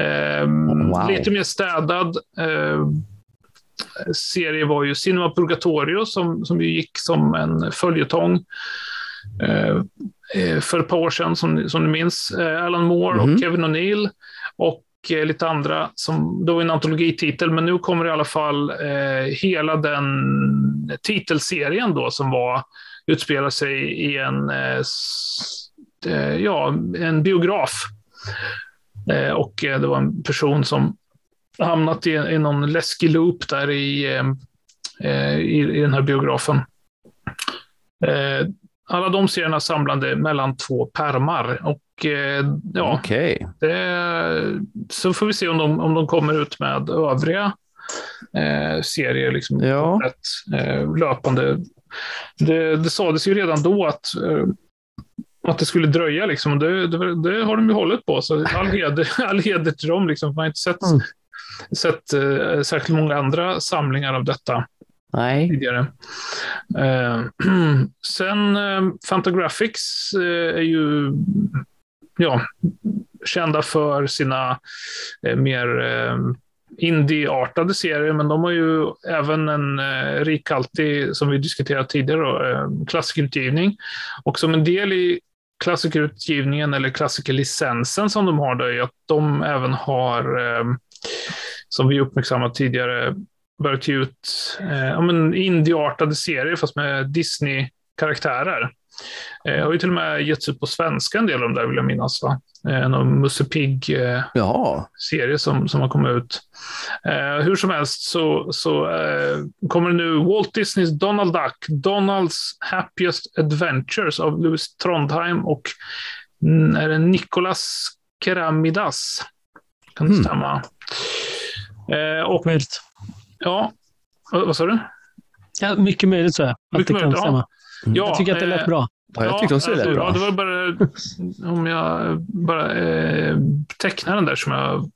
Eh, wow. Lite mer städad serie var ju Cinema Purgatorio som, som ju gick som en följetong för ett par år sedan, som, som ni minns. Alan Moore mm -hmm. och mhm. Kevin O'Neill. Och och lite andra, som då är en antologititel, men nu kommer i alla fall eh, hela den titelserien då som var, utspelar sig i en, eh, eh ja, en biograf. Eh, och eh, det var en person som hamnat i, i någon läskig loop där i, eh, i, i den här biografen alla de serierna samlade mellan två permar. Och eh, ja, okay. det, så får vi se om de, om de kommer ut med övriga eh, serier liksom, ja. rätt, eh, löpande. Det, det sades ju redan då att eh, att det skulle dröja, liksom. det, det, det, har de ju hållit på. Så all heder, all heder till dem. Liksom. Man har inte sett, mm. sett eh, särskilt många andra samlingar av detta. Nej. Tidigare. Eh, sen eh, Fantagraphics eh, är ju ja, kända för sina eh, mer eh, serier, men de har ju även en eh, rikhaltig, som vi diskuterat tidigare, då, eh, klassikerutgivning. Och som en del i klassikerutgivningen eller klassikerlicensen som de har, då, är att de även har, eh, som vi uppmärksammat tidigare, börjat ge ut eh, men indieartade serier fast med Disney-karaktärer. Eh, har ju till och med getts ut på svenska en del av dem där vill jag minnas. Va? Eh, en Musse Pigg-serie eh, som, som har kommit ut. Eh, hur som helst så, så eh, kommer nu Walt Disneys Donald Duck, Donalds Happiest Adventures av Louis Trondheim och är det Nicolas Keramidas. Kan det mm. stämma? Eh, och, Ja, vad sa du? Ja, mycket möjligt så. Att mycket det kan möjligt, stämma. Ja. Jag tycker att det lät eh, bra. Ja, jag tyckte också det lät bra. Ja, det var bara om jag bara eh, tecknar den där som jag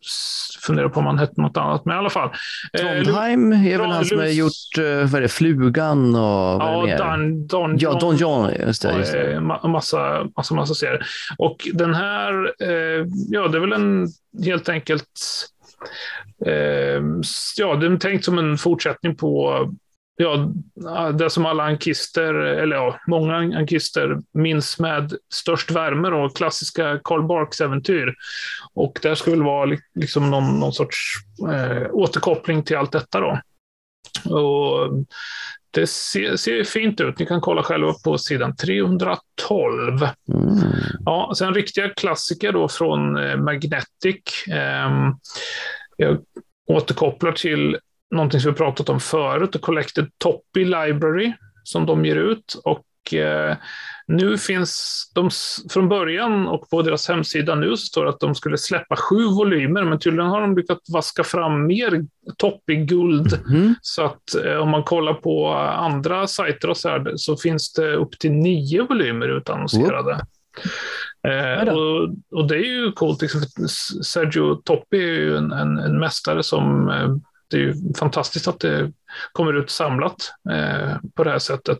funderar på om han hette något annat. Men i alla fall. Eh, Trondheim är väl han som har gjort eh, vad är det, Flugan och vad ja, Don, Don ja, Don John. Just det, just det. Massa, massa, massa serier. Och den här, eh, ja, det är väl en helt enkelt eh, ja, den är tänkt som en fortsättning på ja, det som alla ankister, eller ja, många ankister minns med störst värme då, klassiska Karl Barks äventyr. Och det ska väl vara liksom någon, någon sorts eh, återkoppling till allt detta då. Och det ser, ser, fint ut. Ni kan kolla själva på sidan 312. Mm. Ja, sen riktiga klassiker då från eh, Magnetic. Eh, jag återkopplar till någonting som vi pratat om förut, The Collected Toppy Library, som de ger ut. Och eh, nu finns de, från början och på deras hemsida nu så står det att de skulle släppa sju volymer, men tydligen har de lyckats vaska fram mer Toppy guld. Mm. Så att eh, om man kollar på andra sajter och så, här, så finns det upp till nio volymer utannonserade. Eh, och, och det är ju coolt. Liksom, Sergio Toppi är ju en, en, en mästare som eh, det är ju fantastiskt att det kommer ut samlat eh, på det här sättet.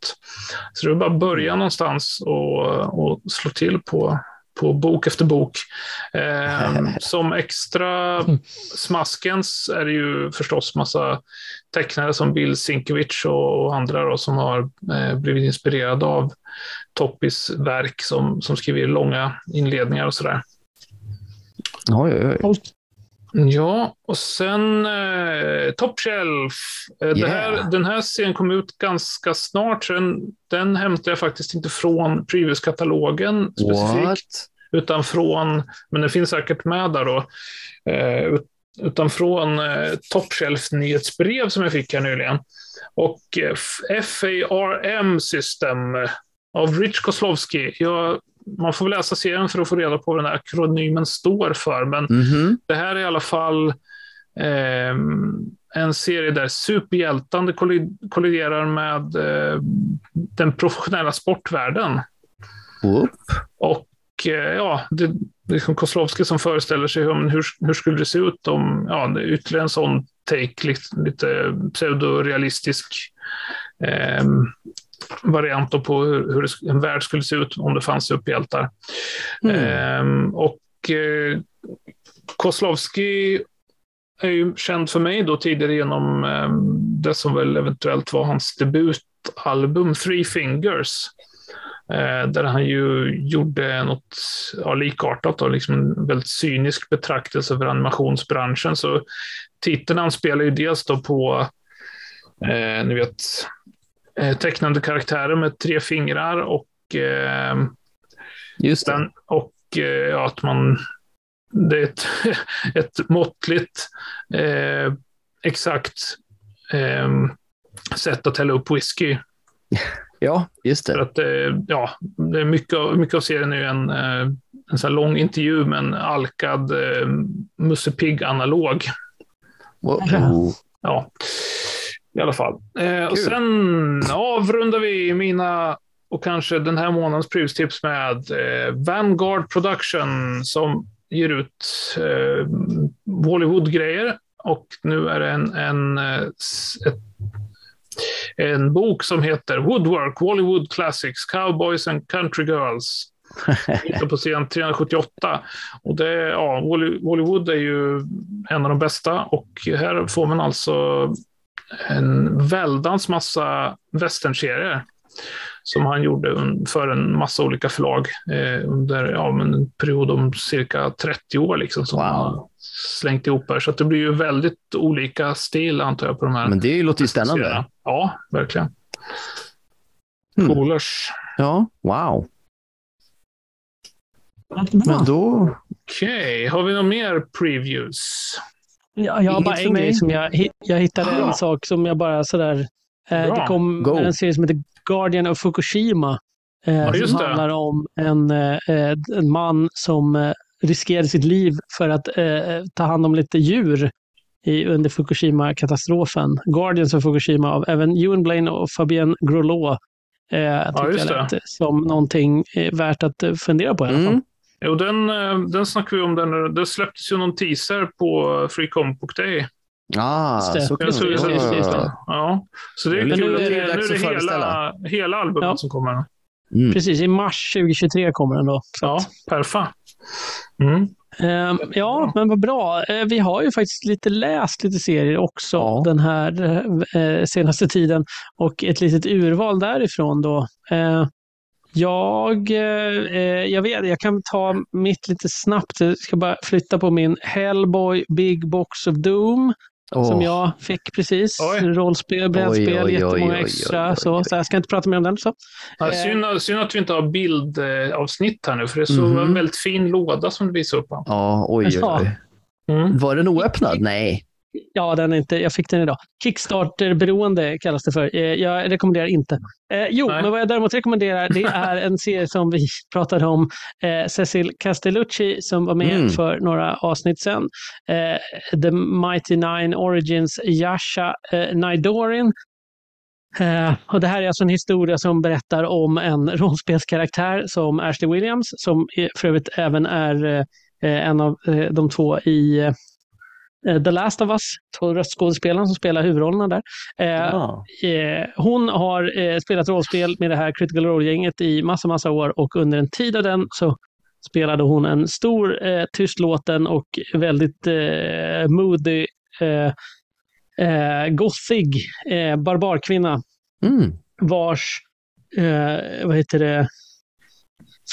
Så det är bara att börja någonstans och, och slå till på, på bok efter bok. Eh, som extra smaskens är det ju förstås massa tecknare som Bill Sienkiewicz och, och andra då, som har eh, blivit inspirerade av Toppis verk som, som skriver långa inledningar och sådär. Oj, oj, oj. Ja, och sen eh, Top Shelf. Eh, det Yeah. här, den här serien kom ut ganska snart, så den, den hämtar jag faktiskt inte från Previous-katalogen specifikt, What? utan från, men den finns säkert med där då, eh, ut- utan från eh, Top Shelf-nyhetsbrev som jag fick här nyligen. Och eh, FARM System eh, av Rich Koslowski. Jag, man får väl läsa serien för att få reda på vad den här akronymen står för, men Mhm. det här är i alla fall ehm, en serie där superhjältande kolli- kolliderar med eh, den professionella sportvärlden. Whoop. Och eh, ja, det är liksom Koslowski som föreställer sig hur, hur, skulle det se ut om, ja, ytterligare en sån take, lite, lite pseudorealistisk ehm, variant på hur, hur en värld skulle se ut om det fanns superhjältar. Mm. Ehm, och eh, Koslowski är ju känd för mig då tidigare genom ehm, det som väl eventuellt var hans debutalbum Three Fingers. Eh, där han ju gjorde något ja, likartat, då, liksom en väldigt cynisk betraktelse över animationsbranschen. Så titeln anspelar ju dels då på, eh, ni vet, eh, tecknande karaktärer med tre fingrar och ehm, Just det. Sen, och eh, ja, att man... Det är ett, ett måttligt, eh, exakt eh, sätt att hälla upp whisky. Ja, just För det. att, eh, ja, det är mycket, av- mycket av serien är ju en, eh, en sån här lång intervju med en alkad eh, Musse Pigg-analog. Wow. Ja, i alla fall. Eh, och sen avrundar vi mina och kanske den här månadens pristips med eh, Vanguard Production som ger ut eh, Hollywood-grejer. Och nu är det en, en, eh, ett, en bok som heter Woodwork, Hollywood Classics, Cowboys and Country Girls. På sidan 378. Och det, ja, Holly- Hollywood är ju en av de bästa och här får man alltså en väldans massa westernserier som han gjorde för en massa olika förlag eh, under ja, men en period om cirka 30 år liksom, som Wow. slängt ihop här. Så att det blir ju väldigt olika stil antar jag på de här Men det låter ju spännande. Ja, verkligen. Mm. Coolers. Ja, wow. Men då... Okej, har vi några mer previews? Ja, jag har bara en grej som jag, jag hittade Bra. en sak som jag bara sådär... Eh, det kom Go. en serie som heter Guardian of Fukushima. Eh, Ja, som det. handlar om en, eh, eh, en man som eh, riskerade sitt liv för att eh, ta hand om lite djur i, under Fukushima-katastrofen. Guardians of Fukushima av även Ewan Blaine och Fabienne Grolot. Eh, jag tyckte just jag lät som någonting eh, värt att eh, fundera på i alla fall. Mm. Jo, den, eh, den snackade vi om. Den, det släpptes ju någon teaser på Free Comic Book Day. Ah, så Just det, det, just det. Ja, så det är Men kul nu att är det, det nu är det hela, hela albumet Ja. som kommer. Mm. Precis, i mars 2023 kommer den då. Så Ja, att- perfa. Mm. Ehm, ja, men vad bra. Eh, vi har ju faktiskt lite läst lite serier också Ja. den här eh, senaste tiden och ett litet urval därifrån då. Eh, jag, eh, eh, jag vet, jag kan ta mitt lite snabbt. Jag ska bara flytta på min Hellboy Big Box of Doom som Åh, jag fick precis. Oj. Rollspel, brädspel, Oj, oj, oj, jättemånga oj, extra. oj, oj, Så, så jag ska inte prata mer om den. Så. Ja, Eh. synd, synd att vi inte har bildavsnitt här nu, för det är så Mhm. en väldigt fin låda som du visar upp. Ja, oj, oj, oj. Mm. Var den oöppnad? Nej. Ja, den är inte, jag fick den idag. Kickstarter-beroende kallas det för. Eh, Jag rekommenderar inte. Eh, jo, Nej. men vad jag däremot rekommenderar det är en serie som vi pratade om. Eh, Cecil Castellucci som var med Mm. för några avsnitt sedan. Eh, The Mighty Nine Origins Yasha eh, Naidorin. Eh, och det här är alltså en historia som berättar om en rollspelskaraktär som Ashley Williams, som för övrigt även är en av de två i The Last of Us, två röstskådespelarna som spelar huvudrollerna där. Ja. Hon har spelat rollspel med det här Critical Role-gänget i massa, massa år och under en tid av den så spelade hon en stor, eh, tystlåten och väldigt eh, moody, eh, eh, gothig eh, barbarkvinna Mm. vars eh, vad heter det,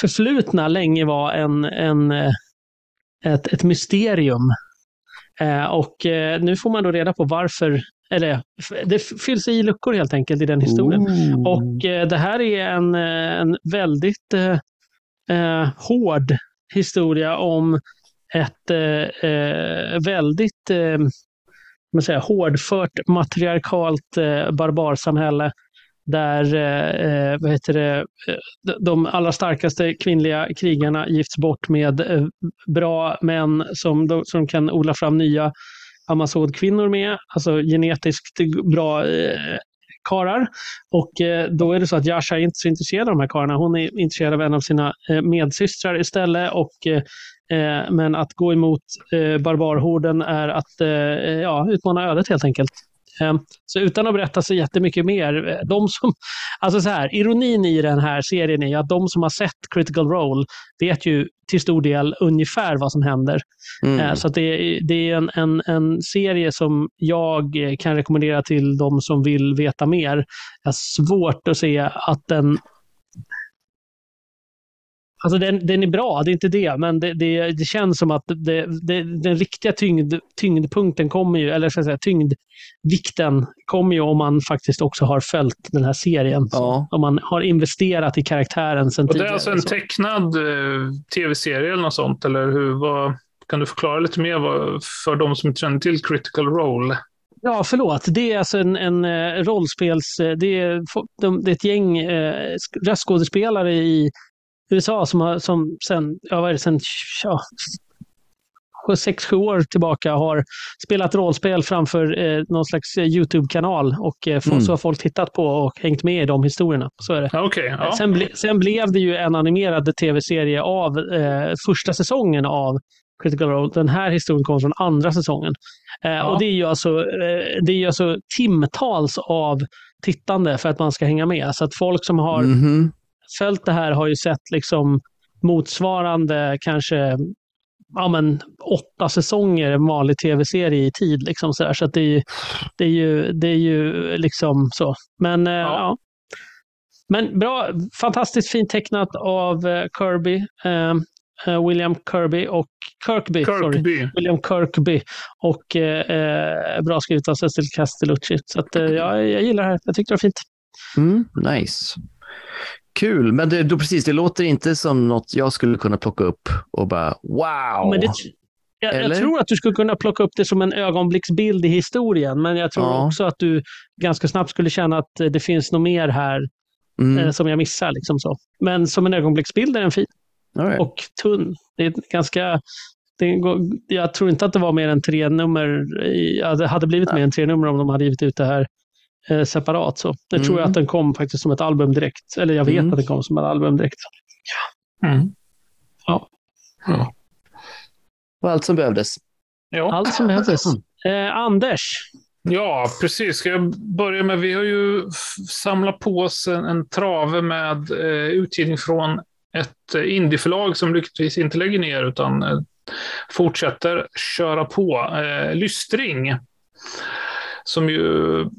förflutna länge var en, en, eh, ett, ett mysterium. Eh, och eh, nu får man då reda på varför, eller det fylls i luckor helt enkelt i den historien. Ooh. Och eh, det här är en, en väldigt eh, hård historia om ett eh, väldigt eh, man säger, hårdfört matriarkalt eh, barbarsamhälle där eh, eh, vad heter det, eh, de allra starkaste kvinnliga krigarna gifts bort med eh, bra män som, som kan odla fram nya Amazon-kvinnor med, alltså genetiskt bra eh, karar. Och eh, då är det så att Yasha är inte så intresserad av de här karlarna. Hon är intresserad av en av sina eh, medsystrar istället. Och, eh, eh men att gå emot eh, barbarhorden är att eh, ja, utmana ödet helt enkelt. Eh, Så utan att berätta så jättemycket mer, eh, de som, alltså så här, ironin i den här serien är att de som har sett Critical Role vet ju till stor del ungefär vad som händer. Mm. Eh, Så det, är- det är en, en, en serie som jag kan rekommendera till de som vill veta mer. Jag har svårt att se att den... Alltså den, den är bra, det är inte det, men det, det, det känns som att det, det, den riktiga tyngd, tyngdpunkten kommer ju, eller ska jag säga tyngdvikten kommer ju om man faktiskt också har följt den här serien. Så, Ja. Om man har investerat i karaktären sen Och det är tidigare. alltså en så. tecknad eh, tv-serie eller något sånt, eller hur? Vad, kan du förklara lite mer vad, för de som inte känner till Critical Role? Ja, förlåt. Det är alltså en, en eh, rollspels... eh, Det är, de, det är ett gäng eh, sk- röstskådespelare i USA som, har, som sen, ja, vad är det, sen ja, sju- sex, sju år tillbaka har spelat rollspel framför eh, någon slags eh, YouTube-kanal och eh, Mm. så har folk tittat på och hängt med i de historierna. Så är det. Ja, Okej, ja. Sen, ble, sen blev det ju en animerad tv-serie av eh, första säsongen av Critical Role. Den här historien kommer från andra säsongen. Eh, Och det är ju alltså, eh, det är ju alltså timtals av tittande för att man ska hänga med. Så att folk som har Mhm. Följt det här har ju sett liksom motsvarande kanske ja, men, åtta säsonger en vanlig tv-serie i tid. Liksom så där. så att det, är, ju- det, är ju, det är ju liksom så. Men eh, ja. Men bra, fantastiskt fint tecknat av eh, Kirby, eh, eh, William Kirby och Kirkby. Sorry. Kirkby. William Kirkby och eh, bra skrivet av Cecil Castellucci. Så att, eh, jag, jag gillar det här. Jag tyckte det var fint. Mm, nice. Kul, men det, då precis, det låter inte som något jag skulle kunna plocka upp och bara wow. Men det, jag, jag tror att du skulle kunna plocka upp det som en ögonblicksbild i historien, men jag tror Ja. också att du ganska snabbt skulle känna att eh, det finns något mer här mm, eh, som jag missar. Liksom så. Men som en ögonblicksbild är den fin right. och tunn. Det är ganska... Går, jag tror inte att det var mer än tre nummer. Ja, det hade blivit mer än tre nummer om de hade givit ut det här eh, separat. Så. Det tror jag Mm. att den kom faktiskt som ett album direkt. Eller jag vet Mm. att den kom som ett album direkt. Mm. Ja. Ja. Och allt som behövdes. Ja. Allt som behövdes. Eh, Anders, Ja, precis. Ska jag börja med, vi har ju samlat på oss en, en trave med eh, utgivning från ett eh, indieförlag som lyckligtvis inte lägger ner utan eh, fortsätter köra på. Eh, Lystring, som ju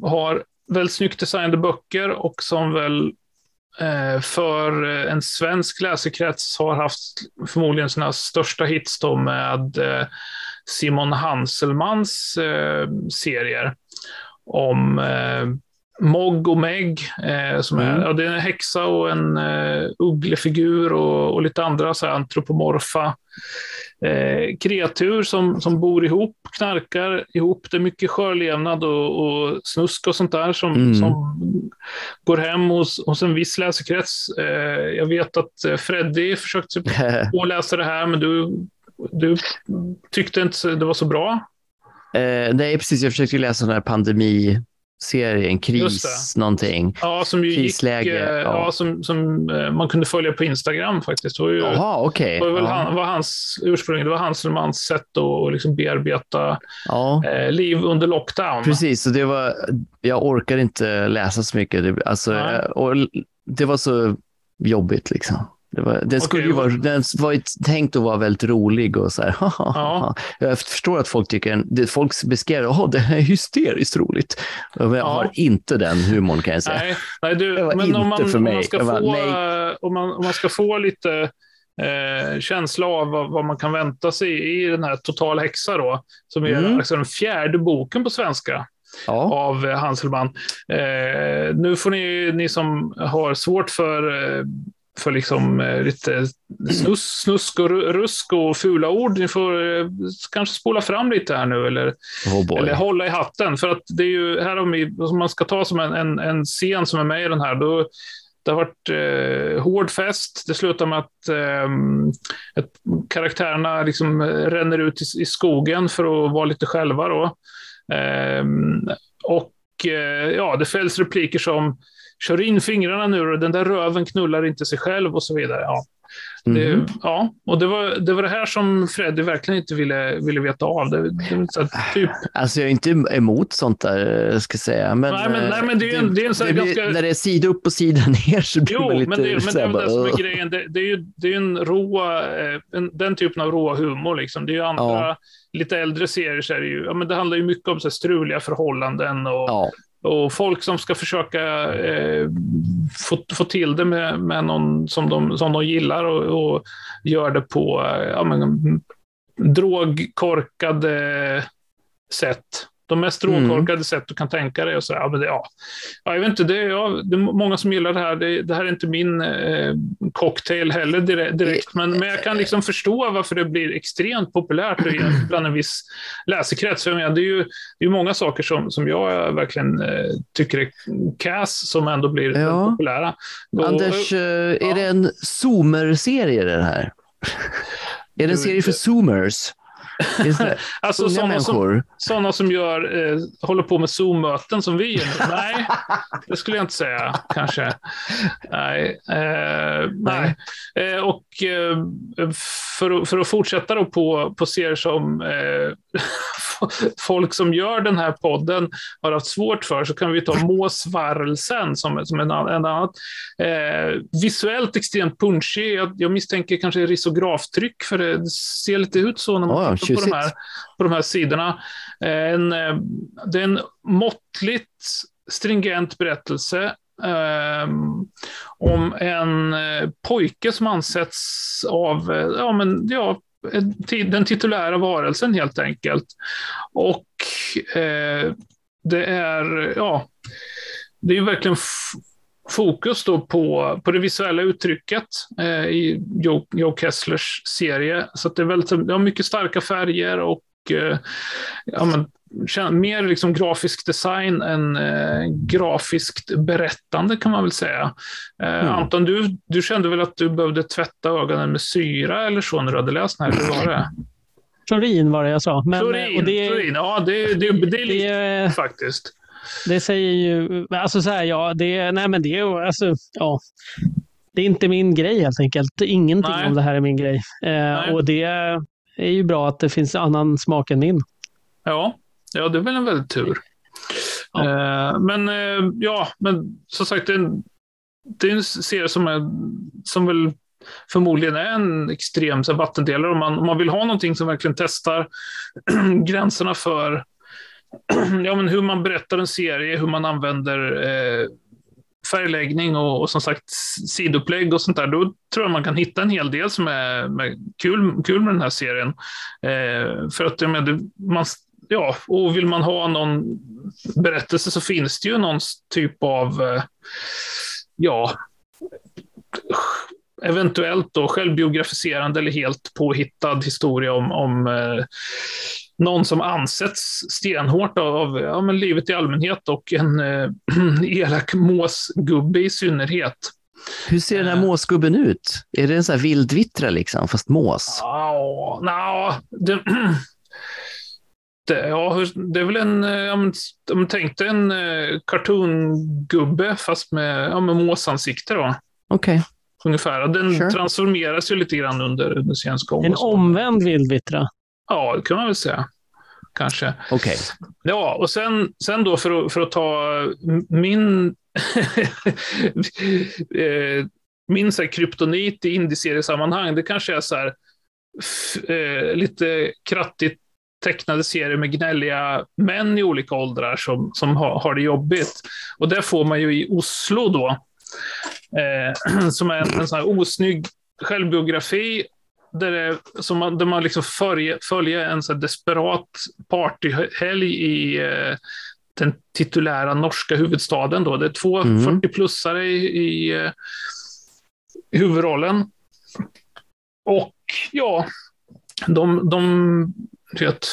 har väldigt snyggt designade böcker och som väl eh, för eh, en svensk läsekrets har haft förmodligen sina största hits då med eh, Simon Hanselmans eh, serier om eh, Mogg och Meg, eh, som är, Mm. ja, det är en häxa och en eh, ugglefigur och, och lite andra så här, antropomorfa eh, kreatur som, som bor ihop, knarkar ihop. Det är mycket skörlevnad och, och snusk och sånt där som, Mm. som går hem hos, hos en viss läsekrets. Eh, jag vet att eh, Freddy försökte på att läsa det här, men du, du tyckte inte det var så bra. Eh, nej, precis. Jag försökte läsa den här pandemi serie, en kris, någonting. Ja, som ju gick, Krisläge, eh, ja. ja. som, som eh, man kunde följa på Instagram faktiskt. Det var, ju, okej. det var väl Ja. han, var hans ursprung, det var hans eller mans sätt att liksom bearbeta Ja, eh, liv under lockdown. precis. Och det var, jag orkar inte läsa så mycket. Det, alltså, jag- och det var så jobbigt liksom. Det var, den, skulle ju vad- vara, den var ju tänkt att vara väldigt rolig och så här. Ja. Jag förstår att folk tycker, det, folk beskriver att det här är hysteriskt roligt. Men jag Ja. har inte den humorn kan jag säga. Nej, nej du, Det var men om inte man, för om mig. man, ska bara, få, eh, om man, om man ska få lite eh, känsla av vad, vad man kan vänta sig i den här Total häxa då, som är Mm. alltså den fjärde boken på svenska Ja, av eh, Hanselman. Eh, nu får ni, ni som har svårt för, eh, för liksom, eh, lite snus, snusk och ru- rusk och fula ord, ni får eh, kanske spola fram lite här nu eller oh eller hålla i hatten. För att det är ju här om vi, om man ska ta som en, en, en scen som är med i den här, då det har varit eh, hård fest. Det slutar med att, eh, att karaktärerna liksom ränner ut i, i skogen för att vara lite själva. Då. Eh, och eh, ja, det fälls repliker som kör in fingrarna nu och den där röven knullar inte sig själv och så vidare. Ja. Det, Mhm. ja, och det var, det var det här som Freddy verkligen inte ville, ville veta av. Det, det, så typ, Alltså jag är inte emot sånt där, ska jag säga. Men, Nej, men- nej, men det är eh, en- det är en sån ganska- När det är sida upp och sida ner så blir Jo, man lite men det, men det är det som är grejen. Det, det är ju det är en råa, eh, en, den typen av råa humor. Liksom. Det är ju andra, Ja. lite äldre serier, så är det ju, ja, men det handlar ju mycket om så här, struliga förhållanden och, Ja, och folk som ska försöka eh, få, få till det med, med någon som de, som de gillar och, och gör det på eh, ja, men, drogkorkade sätt. De mest Mm. drogkorkade sätt du kan tänka dig. Och så, ja, men det, ja. Ja, jag vet inte, det är, ja, det är många som gillar det här. Det, det här är inte min eh, cocktail heller direkt, men, men jag kan liksom förstå varför det blir extremt populärt bland en viss läsekrets. För menar, det är ju det är många saker som, som jag verkligen eh, tycker är cass som ändå blir Ja. populära. Och- Anders, eh, är det en Zoomer-serie det här? Är det en serie för Zoomers? Det alltså, unga sådana som, sådana som gör, eh, håller på med Zoom-möten som vi gör. Nej, det skulle jag inte säga kanske. Nej. Eh, nej. Eh, och eh, för, att- för att fortsätta då på, på serier som eh, folk som gör den här podden har haft svårt för så kan vi ta Måsvarelsen som, som en, en annan. Eh, visuellt extremt punchig. Jag, jag misstänker kanske risograftryck för det ser lite ut så när man tittar på de, här, på de här sidorna. Eh, En, eh, det är en måttligt stringent berättelse ehm, om en eh, pojke som ansätts av ja, men, ja, den titulära varelsen helt enkelt. Och eh, det är, ja, det är ju verkligen fokus då på, på det visuella uttrycket eh, i Joe, Joe Kesslers serie. Så det är väldigt, det har mycket starka färger och eh, ja, men, mer liksom grafisk design än eh, grafiskt berättande kan man väl säga. Eh, Mm. Anton, du, du kände väl att du behövde tvätta ögonen med syra eller så när du hade läst den här? Hur var det? Klorin var det jag sa. Men, klorin, och det, klorin, ja det, det, det är lite det, faktiskt. Det säger ju... Alltså så här, ja, det, nej men det alltså, ja. Det är inte min grej helt enkelt. Ingenting Nej. om det här är min grej. Eh, och det är ju bra att det finns annan smak än min. Ja, ja det är väl en väldigt tur. Ja. Eh, men eh, ja, men som sagt, det är en, det är en serie som, är, som väl förmodligen är en extrem så här, vattendelare. Om man, om man vill ha någonting som verkligen testar gränserna för ja, men hur man berättar en serie, hur man använder eh, färgläggning och, och som sagt sidoupplägg och sånt där, då tror jag man kan hitta en hel del som är med, kul, kul med den här serien. Eh, för att jag menar, man, ja, och vill man ha någon berättelse så finns det ju någon typ av, eh, ja, eventuellt då självbiografiserande eller helt påhittad historia om, om eh, någon som ansätts stenhårt av ja, men livet i allmänhet och en eh, elak måsgubbe i synnerhet. Hur ser den här Eh. måsgubben ut? Är det en sån här vildvittra liksom, fast mås? Ja, nja, det, Det, ja, det är väl en, eh, om du tänkte en eh, cartoongubbe fast med, ja, med måsansikte då. Okej. Ungefär. Och Den Sure. transformeras ju lite grann under, under gång. En omvänd vildvittra. Ja, det kan man väl säga. Kanske. Okej. Ja, och sen, sen då för att, för att ta min, eh, min så här kryptonit i indieseriesammanhang, det kanske är så här, eh, lite krattigt tecknade serier med gnälliga män i olika åldrar som, som har, har det jobbigt. Och det får man ju i Oslo då, eh, som är en, en sån här osnygg självbiografi där, det, som man, där man liksom följer, följer en så desperat partyhelg i eh, den titulära norska huvudstaden. Då. Det är två Mm. 40-plussare i, i, eh, huvudrollen. Och ja, de, de vet,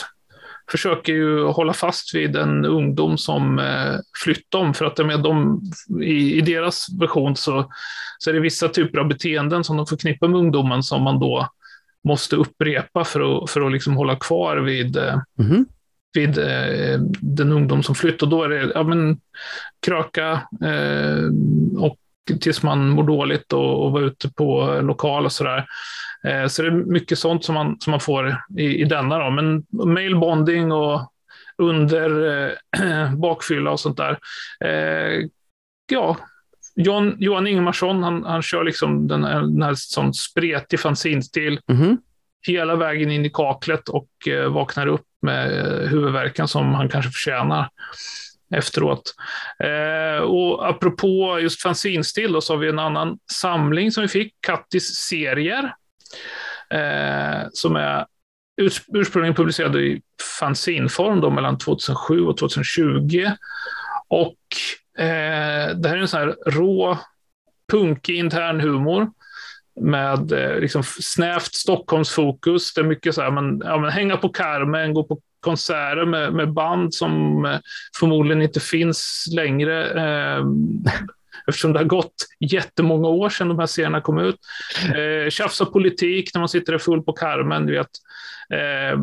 försöker ju hålla fast vid en ungdom som eh, flytt dem. För att med dem, i, i deras version så, så är det vissa typer av beteenden som de förknippar med ungdomen som man då måste upprepa för att, för att liksom hålla kvar vid, Mhm. vid eh, den ungdom som flytt. Och då är det ja, men, kröka eh, och tills man mår dåligt och, och vara ute på lokal och sådär. Eh, så det är mycket sånt som man, som man får i, i denna. Då. Men mailbonding och under eh, bakfylla och sånt där. Eh, ja, John, Johan Ingemarsson, han, han kör liksom den här, den här sån spretig fanzinstil Mhm. hela vägen in i kaklet och eh, vaknar upp med eh, huvudvärken som han kanske förtjänar efteråt. Eh, och apropå just fanzinstil så har vi en annan samling som vi fick, Kattis serier, eh, som är urs- ursprungligen publicerad i fanzinform då, mellan 2007 och 2020. Och eh, det här är en sån här rå, punkig intern humor med eh, liksom snävt Stockholmsfokus. Det är mycket så här, men, ja, men hänga på Carmen, gå på konserter med, med band som eh, förmodligen inte finns längre. Eh, eftersom det har gått jättemånga år sedan de här serierna kom ut. Eh, tjafsa politik när man sitter där full på Carmen, du vet. Eh,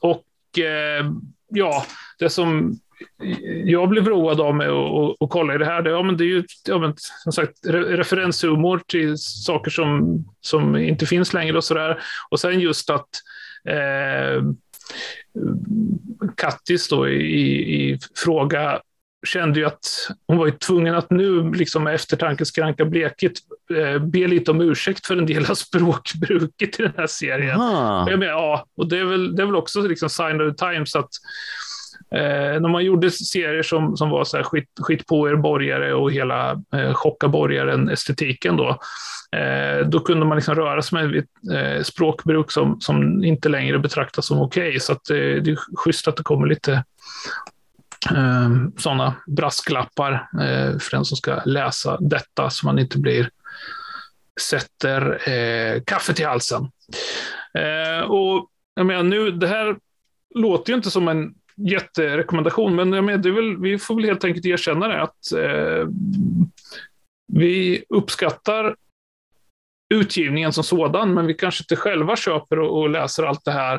och eh, ja, det som jag blev road av med att kolla i det här, det, ja, men det är ju ja, men, som sagt re referenshumor till saker som, som inte finns längre och sådär. Och sen just att eh, Kattis då i, i fråga kände ju att hon var ju tvungen att nu, liksom med eftertankens kranka blekhet, eh, be lite om ursäkt för en del av språkbruket i den här serien. Aha. Jag menar, ja, och det är väl, det är väl också liksom sign of the times att eh, när man gjorde serier som, som var så här skit, skit på er borgare och hela eh, chocka borgaren-estetiken då, eh, då kunde man liksom röra sig med ett eh, språkbruk som, som inte längre betraktas som okej. Så att, eh, det är schysst att det kommer lite eh, sådana brasklappar eh, för den som ska läsa detta så man inte blir sätter eh, kaffet i halsen. Eh, och jag menar nu, det här låter ju inte som en jätterekommendation, men jag menar, det är väl, vi får väl helt enkelt erkänna det att eh, vi uppskattar utgivningen som sådan, men vi kanske inte själva köper och, och läser allt det här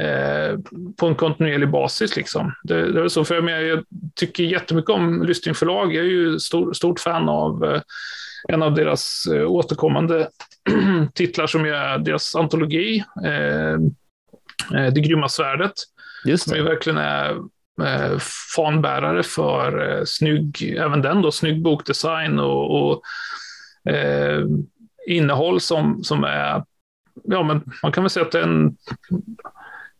eh, på en kontinuerlig basis. Liksom. Det, det är så, för jag, menar, jag tycker jättemycket om Lysting förlag. Jag är ju stor, stort fan av eh, en av deras eh, återkommande titlar som är deras antologi, eh, eh, Det grymma svärdet, Just som ju det. verkligen är eh, fanbärare för eh, snygg, även den då, snygg bokdesign och, och eh, innehåll som, som är, ja men man kan väl säga att det är en,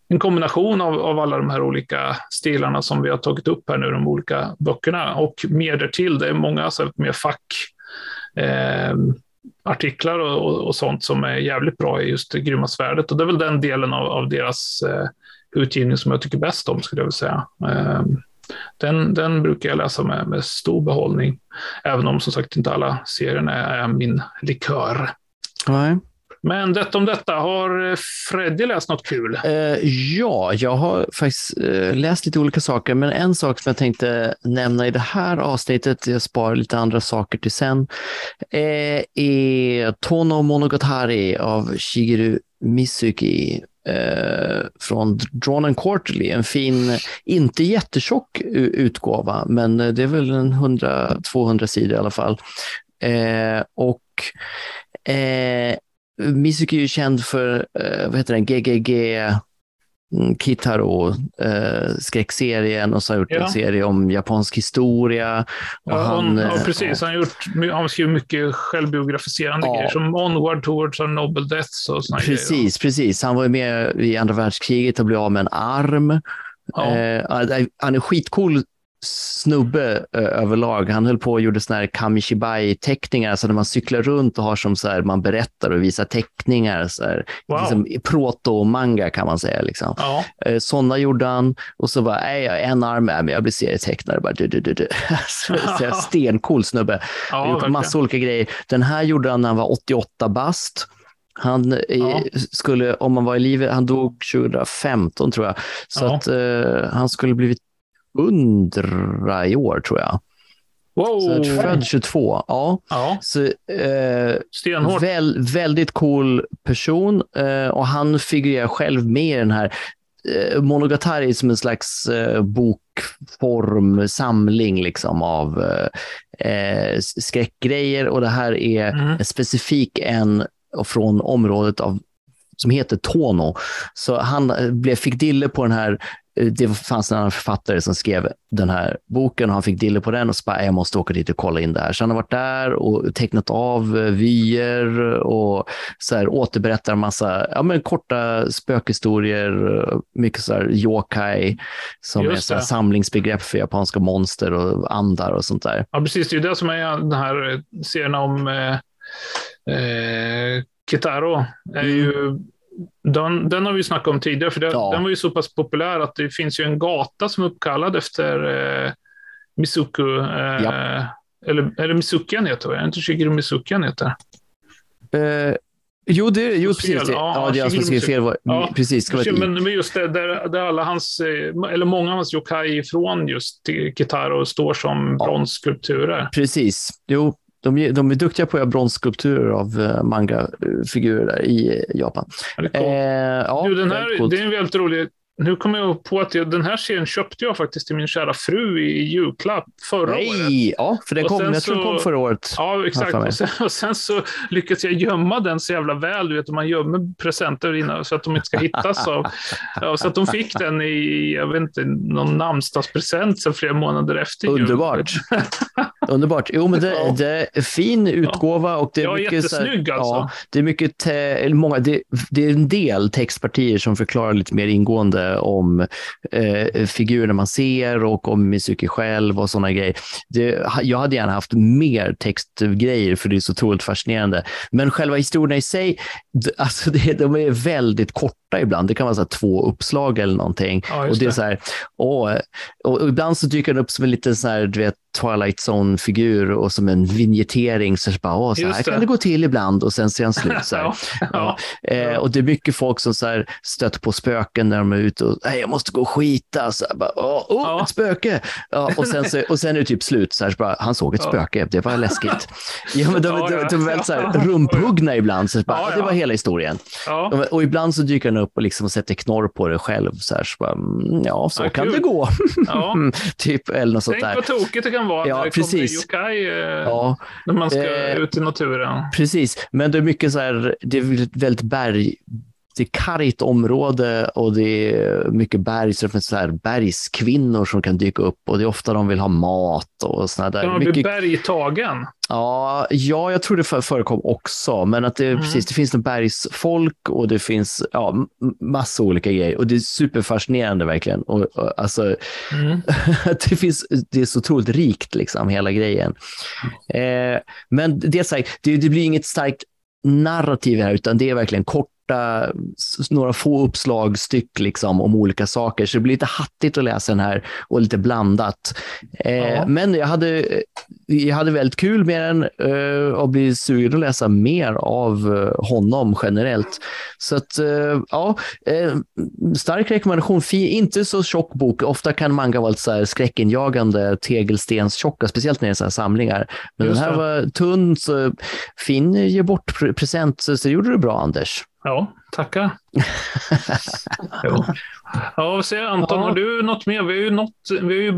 en kombination av, av alla de här olika stilarna som vi har tagit upp här nu, de olika böckerna och mer därtill. Det är många så här, mer fack eh, artiklar och, och, och sånt som är jävligt bra i just det grymma svärdet. Och det är väl den delen av, av deras eh, utgivning som jag tycker bäst om, skulle jag vilja säga. Eh, den, den brukar jag läsa med, med stor behållning, även om som sagt inte alla serierna är min likör. Nej. Men detta om detta, har Freddy läst något kul? Eh, ja, jag har faktiskt eh, läst lite olika saker, men en sak som jag tänkte nämna i det här avsnittet, jag sparar lite andra saker till sen, eh, är Tono Monogatari av Shigeru Mizuki eh, från Drawn and Quarterly. En fin, inte jättetjock utgåva, men eh, det är väl en 100-200 sidor i alla fall. Eh, och eh, Mizuki är ju känd för, eh, vad heter den, GGG mm, Kitaro, eh, skräckserien och så har han gjort Ja. en serie om japansk historia. Och Ja, han, on, ja, eh, precis. Han har, gjort, han skrivit mycket självbiografiserande Ja. grejer som Onward Towards Our Noble Deaths och såna grejer. Precis, precis. Han var ju med i andra världskriget och blev av med en arm. Ja. Eh, han är skitcool snubbe eh, överlag. Han höll på och gjorde såna här kamishibai-teckningar, alltså när man cyklar runt och har som så här, man berättar och visar teckningar. Så här, Wow. liksom, proto-manga kan man säga. Liksom. Ja, Eh, sådana gjorde han och så bara, jag en arm, nej, men jag blir serietecknare. Bara, du, du, du, du. så, så stencool snubbe. Han ja gjort verkligen. massa olika grejer. Den här gjorde han när han var 88 bast. Han eh, Ja. skulle, om han var i livet, han dog 2015 tror jag. Så Ja. att eh, han skulle blivit 100 i år tror jag. Wow! Så född 22. Ja. Ja, Så, eh, stenhårt. väl, väldigt cool person eh, och han figurerar själv med i den här eh, Monogatari som en slags eh, bokform, samling liksom av eh, eh, skräckgrejer och det här är Mm. en specifik en från området av som heter Tono. Så han eh, blev, fick dille på den här, det fanns en annan författare som skrev den här boken och han fick dille på den och så bara, jag måste åka dit och kolla in det här. Så han har varit där och tecknat av eh, vyer och så här, återberättar en massa ja, men korta spökhistorier, eh, mycket så här yokai som är Just så här samlingsbegrepp för japanska monster och andar och sånt där. Ja, precis. Det är ju det som är den här eh, serien om eh, eh, Kitaro. Är Mm. Den, den har vi snackat om tidigare, för det, Ja. den var ju så pass populär att det finns ju en gata som är uppkallad efter eh, Mizuku. Eh, Ja. Eller är det Mizuki han heter? Jag inte Shigeru Mizuki han heter. Eh, jo, det, jo, precis. Det, ja, ja, det är jag som skrev fel. Var, Ja, precis, ska vara. Men, men just det, där, där alla hans, eh, eller många av hans yokai från just Kitaro står som Ja. bronsskulpturer. Precis. Jo, de, är- de är duktiga på att göra bronsskulpturer av uh, manga-figurer där i eh, Japan. Eller coolt. Eh, ja, du, den här, det är en väldigt rolig... Nu kommer jag på att jag, den här serien köpte jag faktiskt till min kära fru i julklapp förra året. Nej, ja, för den kom, jag tror den kom förra året. Ja, exakt. Och sen, och sen så lyckades jag gömma den så jävla väl. Du vet, man gömmer presenter innan så att de inte ska hittas. Av, ja, så att de fick den i, jag vet inte, någon namnsdagspresent sen flera månader efter jul. Underbart. Underbart. Jo, men det, Ja. det är fin utgåva och det är Ja, mycket jättesnygg alltså. Ja, det är mycket, te, eller många, det, det är en del textpartier som förklarar lite mer ingående Eh, om eh, figurer man ser och om Mizuki själv och sådana grejer. Det, jag hade gärna haft mer textgrejer för det är så otroligt fascinerande. Men själva historierna i sig, alltså det, de är väldigt korta ibland. Det kan vara så två uppslag eller någonting. Ja, och det är det. så här, och, och ibland så dyker den upp som en liten så här, du vet, Twilight Zone-figur och som en vignettering. Så, bara, åh, så här Just kan det. det gå till ibland och sen ser han slut. Så ja, ja. Eh, och det är mycket folk som så här, stöter på spöken när de är ute och Nej, jag måste gå och skita. Så här, bara, åh, åh, ett spöke! Ja, och, sen så, och sen är det typ slut. Så här, så bara, han såg ett spöke, det var läskigt. Ja, men de, de, ja. de, de är väldigt så här, rumphuggna ibland. Så bara, Det var hela historien. Och, och ibland så dyker han upp och liksom sätter knorr på det själv. Så här, så bara, mm, ja, så Ja, kan kul. det gå. ja. typ, eller något sånt Tänk där. vad tokigt det kan vara Ja, när det precis. kommer yokai eh, Ja, när man ska Eh, ut i naturen. Precis, men det är mycket så här, det är väldigt berg, det är kargt område och det är mycket berg, så det finns så här bergskvinnor som kan dyka upp och det är ofta de vill ha mat och sådana där. Bli mycket, bergtagen? ja, ja, jag tror det för- förekom också, men att det, Mm. precis, det finns en bergsfolk och det finns ja, massa olika grejer och det är superfascinerande verkligen. Och, och, alltså, Mm. det, finns, det är så otroligt rikt, liksom, hela grejen. Eh, men det, är så här, det, det blir inget starkt narrativ här, utan det är verkligen korta, några få uppslagstyck liksom, om olika saker. Så det blir lite hattigt att läsa den här och lite blandat. Eh, Ja. Men jag hade, jag hade väldigt kul med den eh, och blir sugen att läsa mer av eh, honom generellt. Så att, eh, ja, eh, stark rekommendation. Inte så tjock bok. Ofta kan manga vara lite så här skräckinjagande, tegelstenstjocka, speciellt när det är så här samlingar. Men Just den här det. var tunn, så fin ge bort pre- present, så, så gjorde du bra Anders. Ja, tackar. jo. Ja, vad säger Anton? Ja. Har du något mer? Vi har ju, nått, vi har ju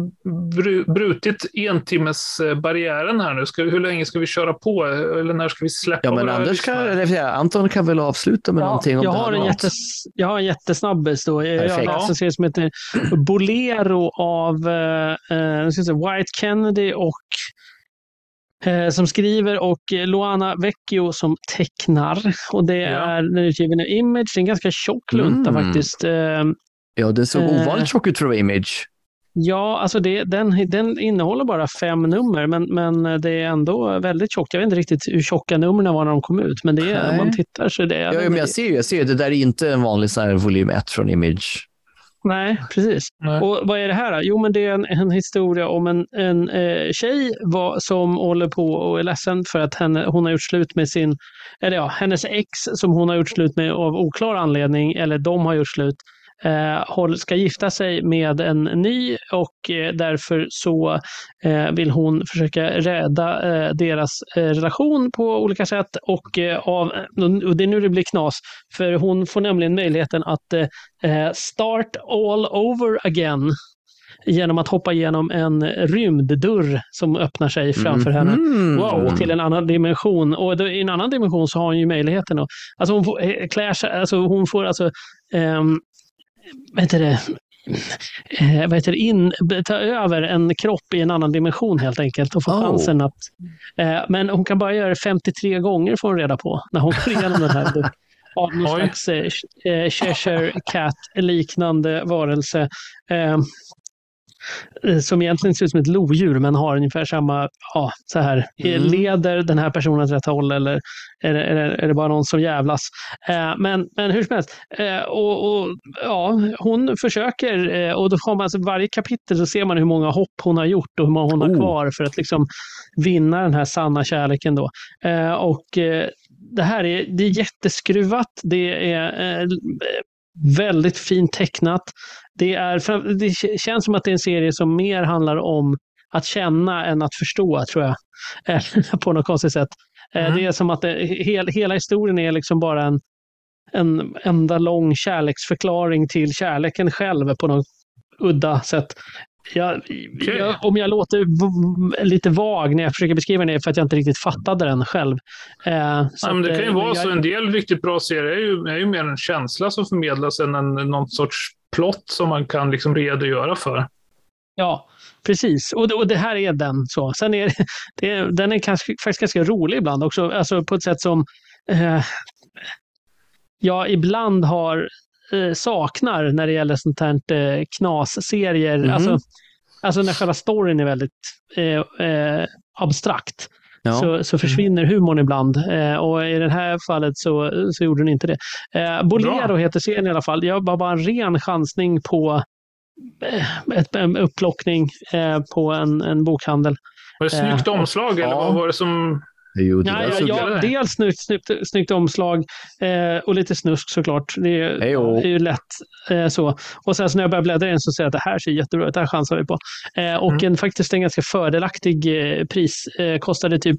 bru- brutit entimmesbarriären här nu. Ska, hur länge ska vi köra på? Eller när ska vi släppa Ja, men Anders kan, eller Anton kan väl avsluta med någonting om jag, har en jättes, jag har en jättesnabbis då. Jag Perfekt. har läst en som heter Bolero av eh, eh, nu ska jag se, White Kennedy och eh, som skriver och eh, Luana Vecchio som tecknar. Och det är den utgiven av Image. Det är en ganska tjock lunta Mm. faktiskt. Eh, Ja, det såg Eh. ovanligt tjock ut för att vara Image. Ja, alltså det, den, den innehåller bara fem nummer, men, men det är ändå väldigt tjockt. Jag vet inte riktigt hur tjocka numren var när de kom ut, men det är, om man tittar så är det... Ja, men jag ser ju, jag ser ju, det där är inte en vanlig sån här volym 1 från Image. Nej, precis. Nej. Och vad är det här då? Jo, men det är en, en historia om en, en eh, tjej var, som håller på och är ledsen för att henne, hon har gjort slut med sin, eller ja, hennes ex som hon har gjort slut med av oklar anledning, eller de har gjort slut, eh, ska gifta sig med en ny och eh, därför så eh, vill hon försöka rädda eh, deras eh, relation på olika sätt. Och, eh, av, och det är nu det blir knas, för hon får nämligen möjligheten att start all over again genom att hoppa igenom en rymddörr som öppnar sig framför henne. Mhm. Wow, till en annan dimension. Och i en annan dimension så har hon ju möjligheten att... Alltså hon får, klär sig, alltså hon får alltså... ehm, vad heter det? Eh, vad heter det? In, ta över en kropp i en annan dimension helt enkelt och få Oh. chansen att... Eh, men hon kan bara göra det 53 gånger får hon reda på när hon går igenom den här. Av någon slags eh, Cheshire Cat-liknande varelse. Eh, som egentligen ser ut som ett lodjur men har ungefär samma, ja, så här, eh, Mm. leder den här personen åt rätt håll eller är det, är det, är det bara någon som jävlas? Eh, men, men hur som helst, eh, och, och, ja, hon försöker eh, och då har man alltså varje kapitel så ser man hur många hopp hon har gjort och hur många hon har Oh. kvar för att liksom vinna den här sanna kärleken då. Eh, och eh, det här är, det är jätteskruvat, det är eh, väldigt fint tecknat. Det, är, det känns som att det är en serie som mer handlar om att känna än att förstå, tror jag. Eh, på något konstigt sätt. Eh, Mm. Det är som att det, hel, hela historien är liksom bara en, en enda lång kärleksförklaring till kärleken själv på något udda sätt. Jag, jag, om jag låter lite vag när jag försöker beskriva den är för att jag inte riktigt fattade den själv. Eh, Ja, men det att, kan ju eh, vara jag- så. En del riktigt bra serier är ju, är ju mer en känsla som förmedlas än en, någon sorts plott som man kan liksom redogöra för. Ja, precis. Och det, och det här är den. så. Sen är det, den är kanske, faktiskt ganska rolig ibland också. Alltså på ett sätt som eh, jag ibland har saknar när det gäller sånt här eh, knasserier. Mhm. Alltså, alltså när själva storyn är väldigt eh, eh, abstrakt. Ja. Så, så försvinner humorn ibland. Eh, och i det här fallet så, så gjorde den inte det. Eh, Bolero Bra. heter serien i alla fall. Jag var bara en ren chansning på eh, ett, en upplockning eh, på en, en bokhandel. Var det snyggt Eh, omslag eller ja. vad var det som... Jo, det Ja, ja, ja, dels snyggt, snyggt, snyggt omslag eh, och lite snusk såklart. Det är, är ju lätt eh, så. Och sen så när jag börjar bläddra in så ser jag att det här ser jättebra ut, det här chansar vi på. Eh, och Mm. en, faktiskt en ganska fördelaktig eh, pris. Eh, kostade typ,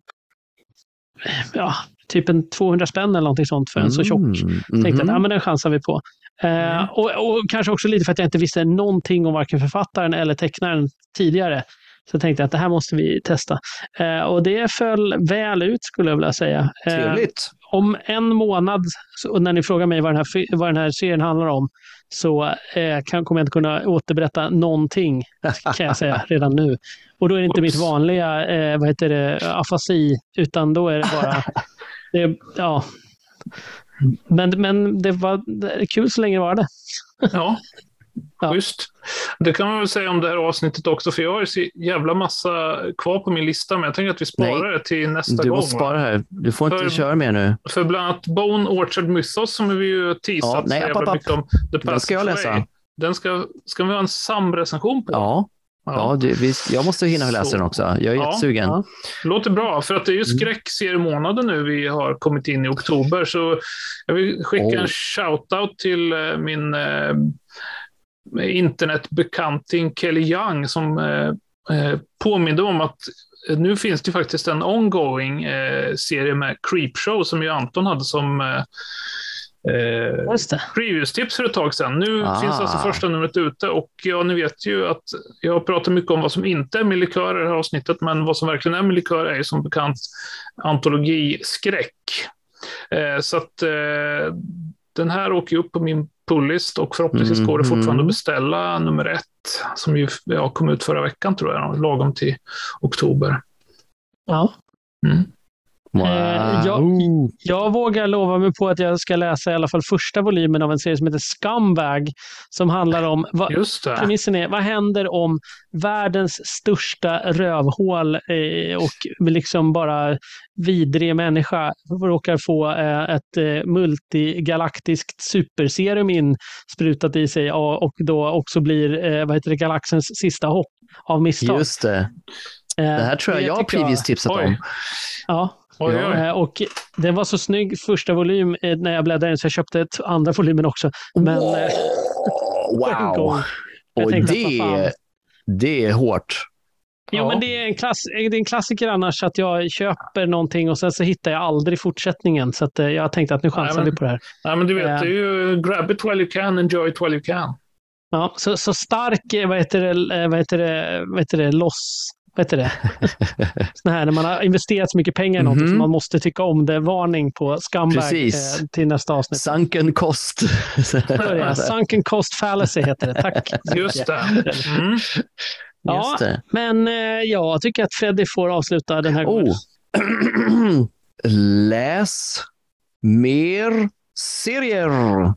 ja, typ en 200 spänn eller någonting sånt för en så tjock. Mm, Tänkte att mhm. ja, men den chansar vi på. Eh, Mm. och, och kanske också lite för att jag inte visste någonting om varken författaren eller tecknaren tidigare. Så jag tänkte att det här måste vi testa. Eh, och det föll väl ut skulle jag vilja säga. Eh, Trevligt. om en månad, så- när ni frågar mig vad den här, vad den här serien handlar om, så eh, kan, kommer jag inte kunna återberätta någonting, kan jag säga redan nu. Och då är det inte Oops. mitt vanliga eh, vad heter det, afasi, utan då är det bara... det, ja. Men, men det var kul så länge det var det. Ja, Ja. schysst. Det kan man väl säga om det här avsnittet också, för jag har ju så jävla massa kvar på min lista, men jag tänker att vi sparar det till nästa Du gång. måste va? spara här. Du får inte För- köra mer nu. För bland annat Bone Orchard Mythos, som vi ju teasat Ja, nej, så jävla mycket om. The Den ska jag läsa. Den ska, ska vi ha en samrecension på. Ja, ja det, visst, jag måste hinna läsa Så. den också. Jag är Ja, jättesugen. ja. Låter bra, för att det är ju Mm. skräckseriemånaden nu vi har kommit in i oktober. Så jag vill skicka Oh. en shout-out till eh, min eh, internetbekanting Kelly Young som eh, eh, påminde om att eh, nu finns det faktiskt en ongoing eh, serie med Creepshow som ju Anton hade som, eh, eh, previews-tips för ett tag sedan. Nu Ah. finns alltså första numret ute och ja, ni vet ju att jag har pratat mycket om vad som inte är med likör i det här avsnittet, men vad som verkligen är med likör är ju som bekant antologiskräck. Eh, så att eh, den här åker upp på min pullist och förhoppningsvis går det fortfarande Mhm. att beställa nummer ett, som ju ja, kom ut förra veckan tror jag, lagom till oktober. Ja. Mm. Wow. Eh, jag- Jag vågar lova mig på att jag ska läsa i alla fall första volymen av en serie som heter Scumbag. Som handlar om, vad, det. premissen är, vad händer om världens största rövhål eh, och liksom bara vidrig människa råkar få eh, ett multigalaktiskt superserum insprutat i sig och, då också blir vad heter det, galaxens sista hopp av misstag. Just det. Det här tror jag jag har previous tipsat Oj. om. Ja, Oj, oj. Eh, Och den var så snygg första volym eh, när jag bläddrade in så jag köpte ett andra volymen också. Men Wow. eh, wow. Jag Och tänkte vad fan. det, det är hårt. Jo, Ja. men det är, en klass, det är en klassiker annars att jag köper någonting och sen så hittar jag aldrig fortsättningen. Så att, jag tänkte att nu chansar Nej, men- vi på det här. Nej, men du vet, det är ju grab it while you can, enjoy it while you can. Ja, så, så stark, vad heter det, vad heter det, vad heter det loss, vad heter det? Sån här när man har investerat så mycket pengar i något Mhm. så man måste tycka om det. Varning på scumbag eh, till nästa avsnitt. Sunken cost. Det. Sunken cost fallacy heter det. Tack. Just det. Mm. Ja, Just det. Men eh, jag tycker att Freddy får avsluta den här gången. Oh. Läs mer serier.